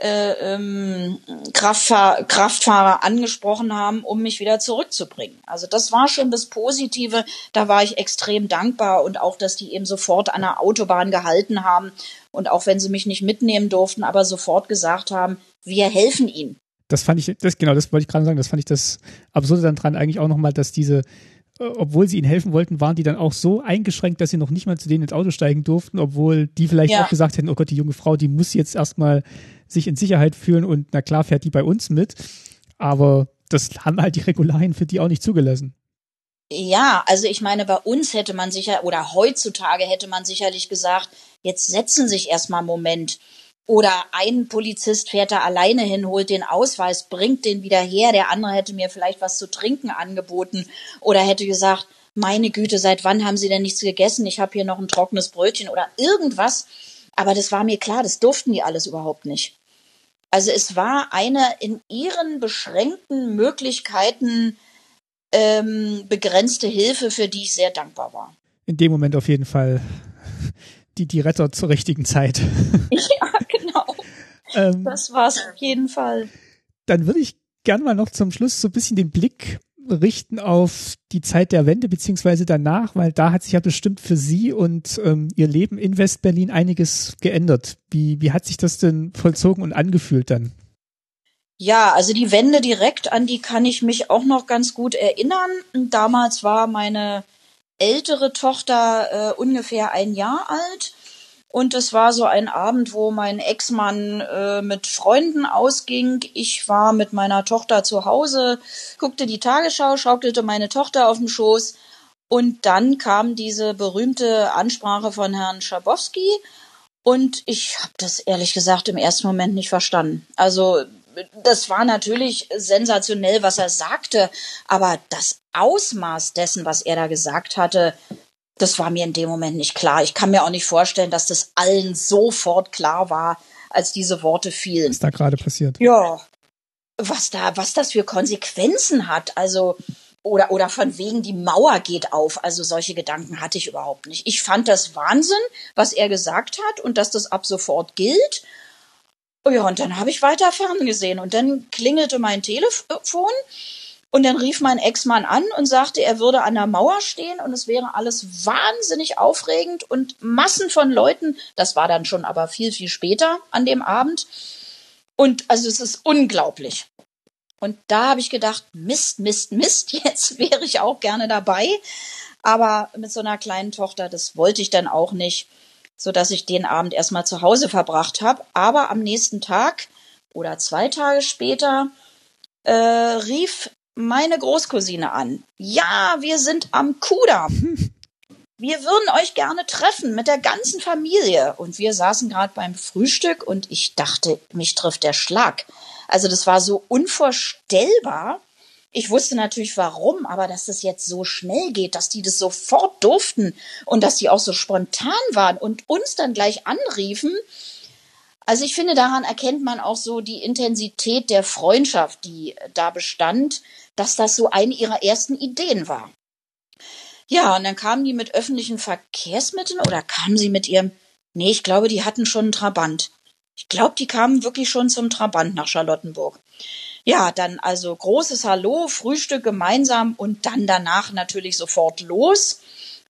äh, ähm, Kraftfahr Kraftfahrer angesprochen haben, um mich wieder zurückzubringen. Also das war schon das Positive. Da war ich extrem dankbar und auch, dass die eben sofort an der Autobahn gehalten haben und auch wenn sie mich nicht mitnehmen durften, aber sofort gesagt haben, wir helfen ihnen. Das fand ich, das genau, das wollte ich gerade sagen. Das fand ich das Absurde dann dran eigentlich auch nochmal, dass diese äh, obwohl sie ihnen helfen wollten, waren die dann auch so eingeschränkt, dass sie noch nicht mal zu denen ins Auto steigen durften, obwohl die vielleicht ja. auch gesagt hätten, oh Gott, die junge Frau, die muss jetzt erstmal sich in Sicherheit fühlen und na klar fährt die bei uns mit. Aber das haben halt die Regularien für die auch nicht zugelassen. Ja, also ich meine, bei uns hätte man sicher, oder heutzutage hätte man sicherlich gesagt, jetzt setzen sich erstmal einen Moment. Oder ein Polizist fährt da alleine hin, holt den Ausweis, bringt den wieder her. Der andere hätte mir vielleicht was zu trinken angeboten oder hätte gesagt, meine Güte, seit wann haben Sie denn nichts gegessen? Ich habe hier noch ein trockenes Brötchen oder irgendwas. Aber das war mir klar, das durften die alles überhaupt nicht. Also es war eine in ihren beschränkten Möglichkeiten ähm, begrenzte Hilfe, für die ich sehr dankbar war. In dem Moment auf jeden Fall die, die Retter zur richtigen Zeit. Ja, genau. ähm, das war's auf jeden Fall. Dann würde ich gern mal noch zum Schluss so ein bisschen den Blick richten auf die Zeit der Wende beziehungsweise danach, weil da hat sich ja bestimmt für Sie und ähm, Ihr Leben in Westberlin einiges geändert. Wie, wie hat sich das denn vollzogen und angefühlt dann? Ja, also die Wende direkt, an die kann ich mich auch noch ganz gut erinnern. Damals war meine ältere Tochter äh, ungefähr ein Jahr alt. Und es war so ein Abend, wo mein Ex-Mann äh, mit Freunden ausging. Ich war mit meiner Tochter zu Hause, guckte die Tagesschau, schaukelte meine Tochter auf dem Schoß. Und dann kam diese berühmte Ansprache von Herrn Schabowski. Und ich habe das ehrlich gesagt im ersten Moment nicht verstanden. Also das war natürlich sensationell, was er sagte, aber das Ausmaß dessen, was er da gesagt hatte, das war mir in dem Moment nicht klar. Ich kann mir auch nicht vorstellen, dass das allen sofort klar war, als diese Worte fielen. Was da gerade passiert. Ja. Was da, was das für Konsequenzen hat. Also, oder, oder von wegen die Mauer geht auf. Also solche Gedanken hatte ich überhaupt nicht. Ich fand das Wahnsinn, was er gesagt hat und dass das ab sofort gilt. Ja, und dann habe ich weiter ferngesehen und dann klingelte mein Telefon und dann rief mein Ex-Mann an und sagte, er würde an der Mauer stehen und es wäre alles wahnsinnig aufregend und Massen von Leuten, das war dann schon aber viel, viel später an dem Abend. Und also es ist unglaublich. Und da habe ich gedacht, Mist, Mist, Mist, jetzt wäre ich auch gerne dabei. Aber mit so einer kleinen Tochter, das wollte ich dann auch nicht so dass ich den Abend erstmal zu Hause verbracht habe. Aber am nächsten Tag oder zwei Tage später äh, rief meine Großcousine an. Ja, wir sind am Kudamm. Wir würden euch gerne treffen mit der ganzen Familie. Und wir saßen gerade beim Frühstück und ich dachte, mich trifft der Schlag. Also das war so unvorstellbar. Ich wusste natürlich warum, aber dass das jetzt so schnell geht, dass die das sofort durften und dass die auch so spontan waren und uns dann gleich anriefen. Also ich finde, daran erkennt man auch so die Intensität der Freundschaft, die da bestand, dass das so eine ihrer ersten Ideen war. Ja, und dann kamen die mit öffentlichen Verkehrsmitteln oder kamen sie mit ihrem, nee, ich glaube, die hatten schon einen Trabant. Ich glaube, die kamen wirklich schon zum Trabant nach Charlottenburg. Ja, dann also großes Hallo, Frühstück gemeinsam und dann danach natürlich sofort los.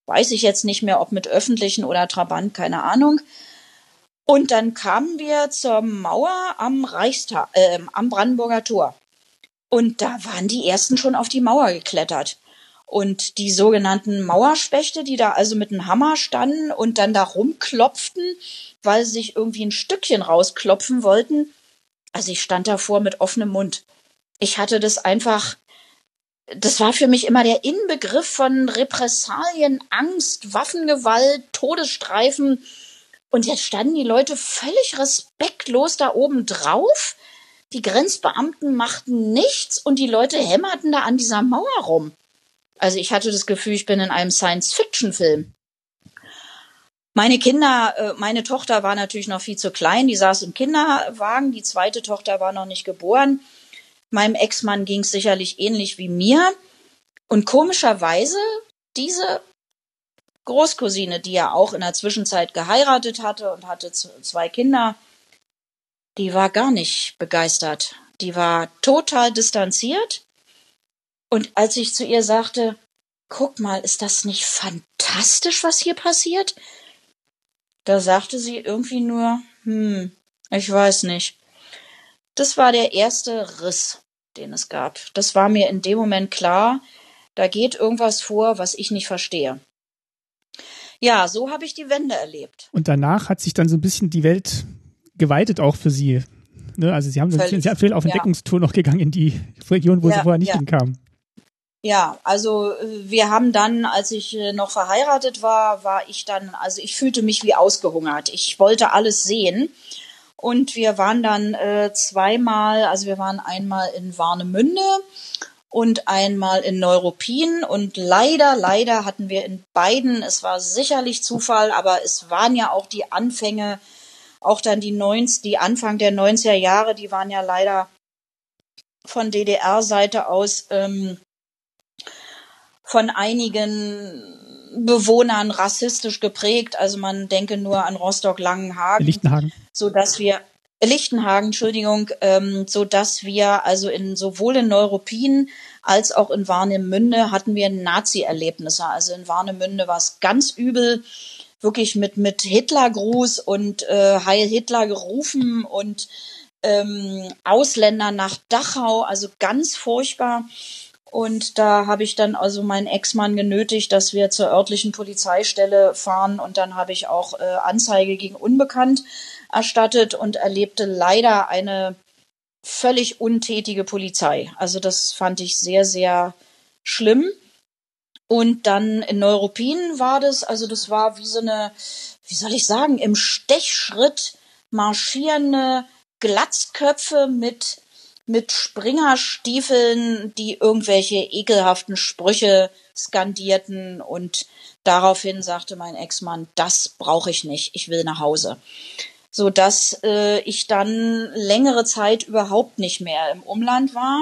Weiß ich jetzt nicht mehr, ob mit öffentlichen oder Trabant, keine Ahnung. Und dann kamen wir zur Mauer am Reichstag, äh, am Brandenburger Tor. Und da waren die ersten schon auf die Mauer geklettert. Und die sogenannten Mauerspechte, die da also mit einem Hammer standen und dann da rumklopften, weil sie sich irgendwie ein Stückchen rausklopfen wollten, also ich stand davor mit offenem Mund. Ich hatte das einfach, das war für mich immer der Inbegriff von Repressalien, Angst, Waffengewalt, Todesstreifen. Und jetzt standen die Leute völlig respektlos da oben drauf. Die Grenzbeamten machten nichts und die Leute hämmerten da an dieser Mauer rum. Also ich hatte das Gefühl, ich bin in einem Science-Fiction-Film. Meine Kinder, äh, meine Tochter war natürlich noch viel zu klein, die saß im Kinderwagen, die zweite Tochter war noch nicht geboren. Meinem Ex-Mann ging es sicherlich ähnlich wie mir. Und komischerweise, diese Großcousine, die ja auch in der Zwischenzeit geheiratet hatte und hatte zwei Kinder, die war gar nicht begeistert. Die war total distanziert. Und als ich zu ihr sagte, guck mal, ist das nicht fantastisch, was hier passiert? Da sagte sie irgendwie nur, hm, ich weiß nicht. Das war der erste Riss, den es gab. Das war mir in dem Moment klar, da geht irgendwas vor, was ich nicht verstehe. Ja, so habe ich die Wende erlebt. Und danach hat sich dann so ein bisschen die Welt geweitet auch für Sie. Ne? Also Sie haben sehr viel auf Entdeckungstour ja. noch gegangen in die Region, wo ja, Sie vorher nicht ja. hinkamen. Ja, also äh, wir haben dann, als ich äh, noch verheiratet war, war ich dann, also ich fühlte mich wie ausgehungert. Ich wollte alles sehen. Und wir waren dann äh, zweimal, also wir waren einmal in Warnemünde und einmal in Neuruppin. Und leider, leider hatten wir in beiden, es war sicherlich Zufall, aber es waren ja auch die Anfänge, auch dann die 90, die Anfang der 90er Jahre, die waren ja leider von DDR-Seite aus ähm, von einigen Bewohnern rassistisch geprägt. Also man denke nur an Rostock-Langenhagen. Lichtenhagen. So dass wir, Lichtenhagen, Entschuldigung, ähm, so dass wir also in sowohl in Neuruppin als auch in Warnemünde hatten wir Nazi-Erlebnisse. Also in Warnemünde war es ganz übel, wirklich mit mit Hitlergruß und äh, Heil Hitler gerufen und ähm, Ausländer nach Dachau, also ganz furchtbar. Und da habe ich dann also meinen Ex-Mann genötigt, dass wir zur örtlichen Polizeistelle fahren. Und dann habe ich auch äh, Anzeige gegen Unbekannt erstattet und erlebte leider eine völlig untätige Polizei. Also das fand ich sehr, sehr schlimm. Und dann in Neuruppin war das, also das war wie so eine, wie soll ich sagen, im Stechschritt marschierende Glatzköpfe mit mit Springerstiefeln, die irgendwelche ekelhaften Sprüche skandierten und daraufhin sagte mein Ex-Mann, das brauche ich nicht, ich will nach Hause. So dass äh, ich dann längere Zeit überhaupt nicht mehr im Umland war.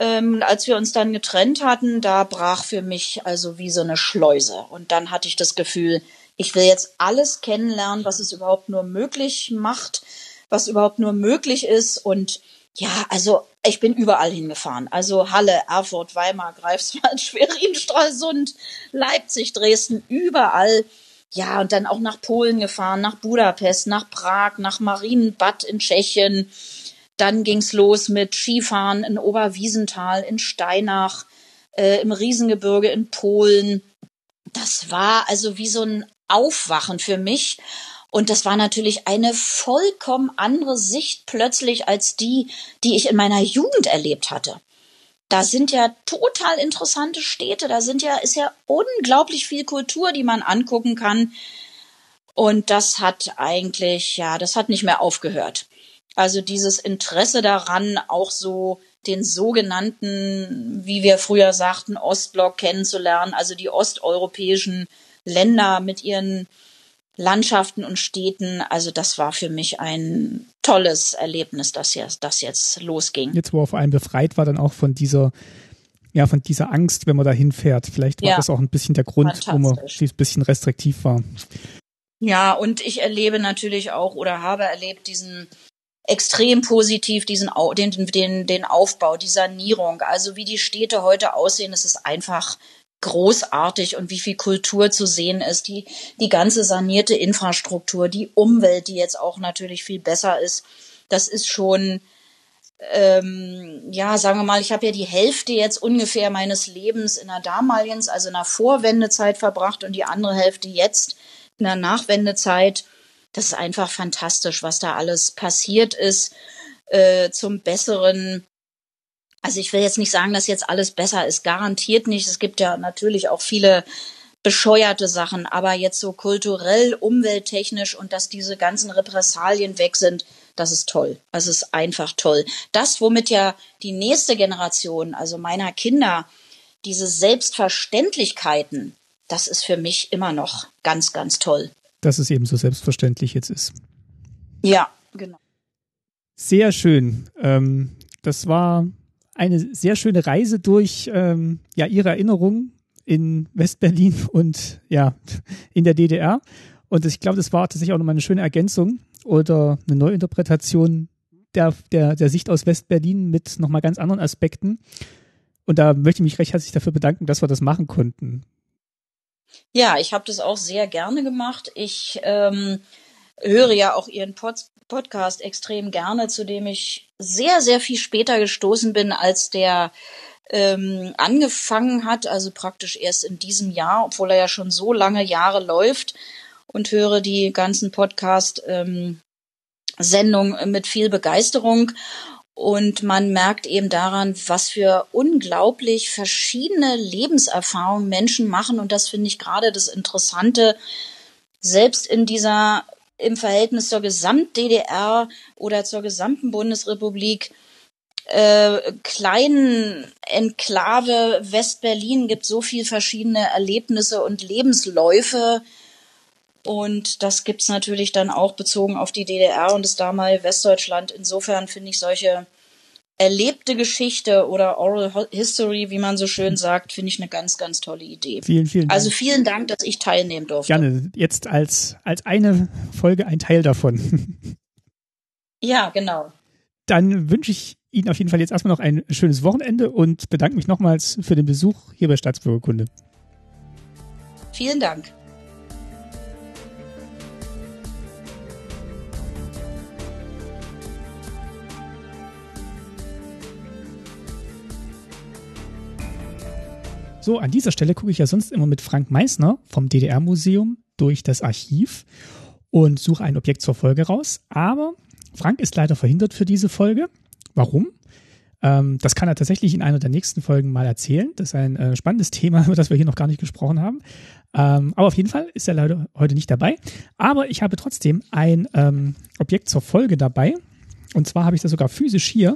Ähm, als wir uns dann getrennt hatten, da brach für mich also wie so eine Schleuse. Und dann hatte ich das Gefühl, ich will jetzt alles kennenlernen, was es überhaupt nur möglich macht, was überhaupt nur möglich ist und ja, also ich bin überall hingefahren. Also Halle, Erfurt, Weimar, Greifswald, Schwerin, Stralsund, Leipzig, Dresden, überall. Ja, und dann auch nach Polen gefahren, nach Budapest, nach Prag, nach Marienbad in Tschechien. Dann ging's los mit Skifahren in Oberwiesenthal, in Steinach, äh, im Riesengebirge in Polen. Das war also wie so ein Aufwachen für mich. Und das war natürlich eine vollkommen andere Sicht plötzlich als die, die ich in meiner Jugend erlebt hatte. Da sind ja total interessante Städte, da sind ja, ist ja unglaublich viel Kultur, die man angucken kann. Und das hat eigentlich, ja, das hat nicht mehr aufgehört. Also dieses Interesse daran, auch so den sogenannten, wie wir früher sagten, Ostblock kennenzulernen, also die osteuropäischen Länder mit ihren Landschaften und Städten. Also das war für mich ein tolles Erlebnis, dass jetzt, das jetzt losging. Jetzt, wo er vor allem befreit war, dann auch von dieser ja, von dieser Angst, wenn man da hinfährt. Vielleicht war ja, das auch ein bisschen der Grund, wo man ein bisschen restriktiv war. Ja, und ich erlebe natürlich auch oder habe erlebt diesen extrem positiv diesen den, den, den Aufbau, die Sanierung, also wie die Städte heute aussehen, es ist einfach großartig und wie viel Kultur zu sehen ist, die, die ganze sanierte Infrastruktur, die Umwelt, die jetzt auch natürlich viel besser ist. Das ist schon, ähm, ja, sagen wir mal, ich habe ja die Hälfte jetzt ungefähr meines Lebens in der damaligen, also in der Vorwendezeit verbracht und die andere Hälfte jetzt in der Nachwendezeit. Das ist einfach fantastisch, was da alles passiert ist äh, zum Besseren. Also ich will jetzt nicht sagen, dass jetzt alles besser ist, garantiert nicht. Es gibt ja natürlich auch viele bescheuerte Sachen, aber jetzt so kulturell, umwelttechnisch und dass diese ganzen Repressalien weg sind, das ist toll. Das ist einfach toll. Das, womit ja die nächste Generation, also meiner Kinder, diese Selbstverständlichkeiten, das ist für mich immer noch ganz, ganz toll. Dass es eben so selbstverständlich jetzt ist. Ja, genau. Sehr schön. Ähm, das war eine sehr schöne Reise durch ähm, ja ihre Erinnerungen in Westberlin und ja in der DDR. Und ich glaube, das war tatsächlich auch nochmal eine schöne Ergänzung oder eine Neuinterpretation der, der, der Sicht aus Westberlin mit nochmal ganz anderen Aspekten. Und da möchte ich mich recht herzlich dafür bedanken, dass wir das machen konnten. Ja, ich habe das auch sehr gerne gemacht. Ich ähm, höre ja auch Ihren Pod Podcast extrem gerne, zu dem ich sehr, sehr viel später gestoßen bin, als der ähm, angefangen hat, also praktisch erst in diesem Jahr, obwohl er ja schon so lange Jahre läuft und höre die ganzen Podcast-Sendungen ähm, mit viel Begeisterung. Und man merkt eben daran, was für unglaublich verschiedene Lebenserfahrungen Menschen machen. Und das finde ich gerade das Interessante, selbst in dieser im Verhältnis zur Gesamt-DDR oder zur gesamten Bundesrepublik äh, kleinen Enklave Westberlin gibt so viel verschiedene Erlebnisse und Lebensläufe. Und das gibt's natürlich dann auch bezogen auf die DDR und das damalige Westdeutschland. Insofern finde ich solche erlebte Geschichte oder Oral History, wie man so schön sagt, finde ich eine ganz, ganz tolle Idee. Vielen, vielen Dank. Also vielen Dank, dass ich teilnehmen durfte. Gerne. Jetzt als, als eine Folge ein Teil davon. Ja, genau. Dann wünsche ich Ihnen auf jeden Fall jetzt erstmal noch ein schönes Wochenende und bedanke mich nochmals für den Besuch hier bei Staatsbürgerkunde. Vielen Dank. So, an dieser Stelle gucke ich ja sonst immer mit Frank Meissner vom DDR-Museum durch das Archiv und suche ein Objekt zur Folge raus. Aber Frank ist leider verhindert für diese Folge. Warum? Ähm, das kann er tatsächlich in einer der nächsten Folgen mal erzählen. Das ist ein äh, spannendes Thema, über das wir hier noch gar nicht gesprochen haben. Ähm, aber auf jeden Fall ist er leider heute nicht dabei. Aber ich habe trotzdem ein ähm, Objekt zur Folge dabei. Und zwar habe ich das sogar physisch hier.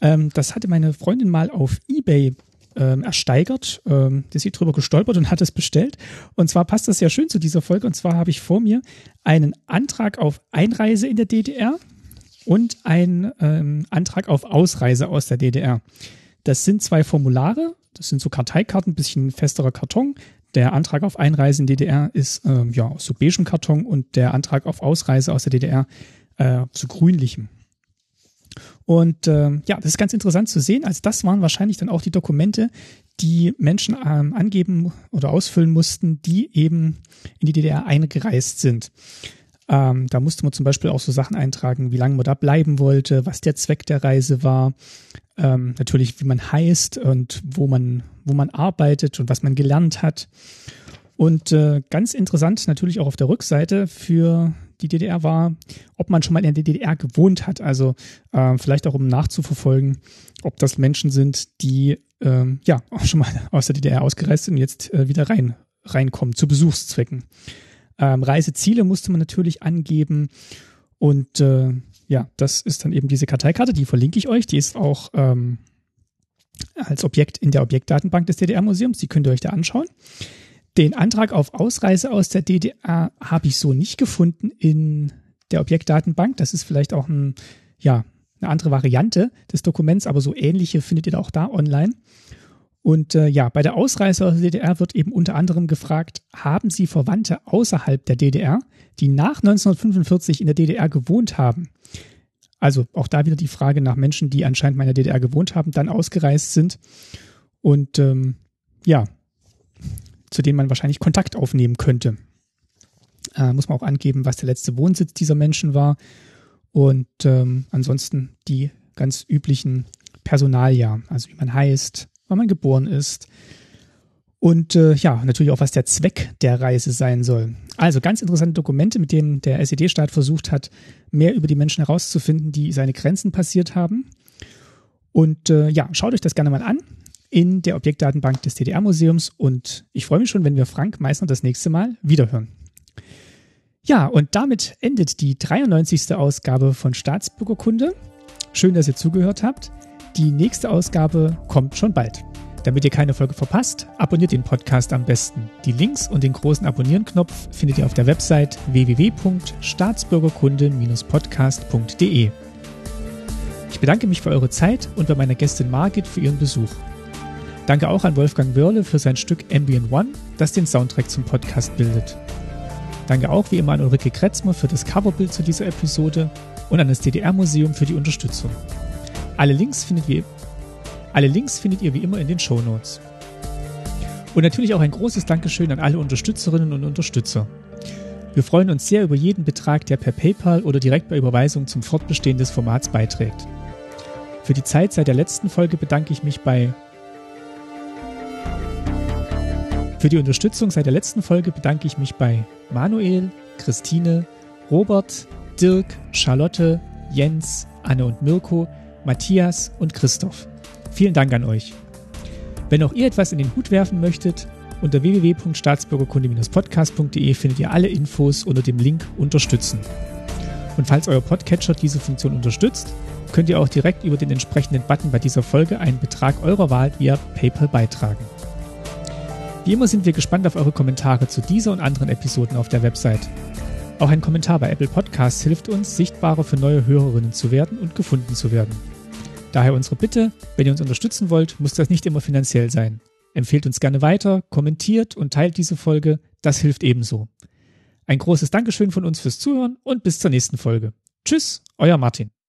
Ähm, das hatte meine Freundin mal auf eBay ähm, ersteigert. Ähm, der ist drüber gestolpert und hat es bestellt. Und zwar passt das sehr schön zu dieser Folge. Und zwar habe ich vor mir einen Antrag auf Einreise in der DDR und einen ähm, Antrag auf Ausreise aus der DDR. Das sind zwei Formulare. Das sind so Karteikarten, ein bisschen festerer Karton. Der Antrag auf Einreise in DDR ist ähm, ja aus so beigem Karton und der Antrag auf Ausreise aus der DDR äh, zu grünlichem. Und äh, ja, das ist ganz interessant zu sehen. Also das waren wahrscheinlich dann auch die Dokumente, die Menschen ähm, angeben oder ausfüllen mussten, die eben in die DDR eingereist sind. Ähm, da musste man zum Beispiel auch so Sachen eintragen, wie lange man da bleiben wollte, was der Zweck der Reise war, ähm, natürlich wie man heißt und wo man, wo man arbeitet und was man gelernt hat. Und äh, ganz interessant natürlich auch auf der Rückseite für die DDR war, ob man schon mal in der DDR gewohnt hat. Also äh, vielleicht auch um nachzuverfolgen, ob das Menschen sind, die ähm, ja auch schon mal aus der DDR ausgereist sind und jetzt äh, wieder rein reinkommen zu Besuchszwecken. Ähm, Reiseziele musste man natürlich angeben und äh, ja, das ist dann eben diese Karteikarte, die verlinke ich euch. Die ist auch ähm, als Objekt in der Objektdatenbank des DDR-Museums. Die könnt ihr euch da anschauen. Den Antrag auf Ausreise aus der DDR habe ich so nicht gefunden in der Objektdatenbank. Das ist vielleicht auch ein, ja, eine andere Variante des Dokuments, aber so ähnliche findet ihr auch da online. Und äh, ja, bei der Ausreise aus der DDR wird eben unter anderem gefragt, haben Sie Verwandte außerhalb der DDR, die nach 1945 in der DDR gewohnt haben? Also auch da wieder die Frage nach Menschen, die anscheinend mal in der DDR gewohnt haben, dann ausgereist sind. Und ähm, ja, zu denen man wahrscheinlich Kontakt aufnehmen könnte. Äh, muss man auch angeben, was der letzte Wohnsitz dieser Menschen war. Und ähm, ansonsten die ganz üblichen Personaljahr, also wie man heißt, wann man geboren ist. Und äh, ja, natürlich auch, was der Zweck der Reise sein soll. Also ganz interessante Dokumente, mit denen der SED-Staat versucht hat, mehr über die Menschen herauszufinden, die seine Grenzen passiert haben. Und äh, ja, schaut euch das gerne mal an in der Objektdatenbank des DDR-Museums und ich freue mich schon, wenn wir Frank Meissner das nächste Mal wiederhören. Ja, und damit endet die 93. Ausgabe von Staatsbürgerkunde. Schön, dass ihr zugehört habt. Die nächste Ausgabe kommt schon bald. Damit ihr keine Folge verpasst, abonniert den Podcast am besten. Die Links und den großen Abonnieren-Knopf findet ihr auf der Website www.staatsbürgerkunde-podcast.de. Ich bedanke mich für eure Zeit und bei meiner Gästin Margit für ihren Besuch. Danke auch an Wolfgang Wörle für sein Stück Ambient One, das den Soundtrack zum Podcast bildet. Danke auch wie immer an Ulrike Kretzmer für das Coverbild zu dieser Episode und an das DDR-Museum für die Unterstützung. Alle Links findet ihr, alle Links findet ihr wie immer in den Show Notes. Und natürlich auch ein großes Dankeschön an alle Unterstützerinnen und Unterstützer. Wir freuen uns sehr über jeden Betrag, der per PayPal oder direkt bei Überweisung zum Fortbestehen des Formats beiträgt. Für die Zeit seit der letzten Folge bedanke ich mich bei Für die Unterstützung seit der letzten Folge bedanke ich mich bei Manuel, Christine, Robert, Dirk, Charlotte, Jens, Anne und Mirko, Matthias und Christoph. Vielen Dank an euch. Wenn auch ihr etwas in den Hut werfen möchtet, unter www.staatsbürgerkunde-podcast.de findet ihr alle Infos unter dem Link Unterstützen. Und falls euer Podcatcher diese Funktion unterstützt, könnt ihr auch direkt über den entsprechenden Button bei dieser Folge einen Betrag eurer Wahl via PayPal beitragen. Wie immer sind wir gespannt auf eure Kommentare zu dieser und anderen Episoden auf der Website. Auch ein Kommentar bei Apple Podcasts hilft uns, sichtbarer für neue Hörerinnen zu werden und gefunden zu werden. Daher unsere Bitte, wenn ihr uns unterstützen wollt, muss das nicht immer finanziell sein. Empfehlt uns gerne weiter, kommentiert und teilt diese Folge, das hilft ebenso. Ein großes Dankeschön von uns fürs Zuhören und bis zur nächsten Folge. Tschüss, euer Martin.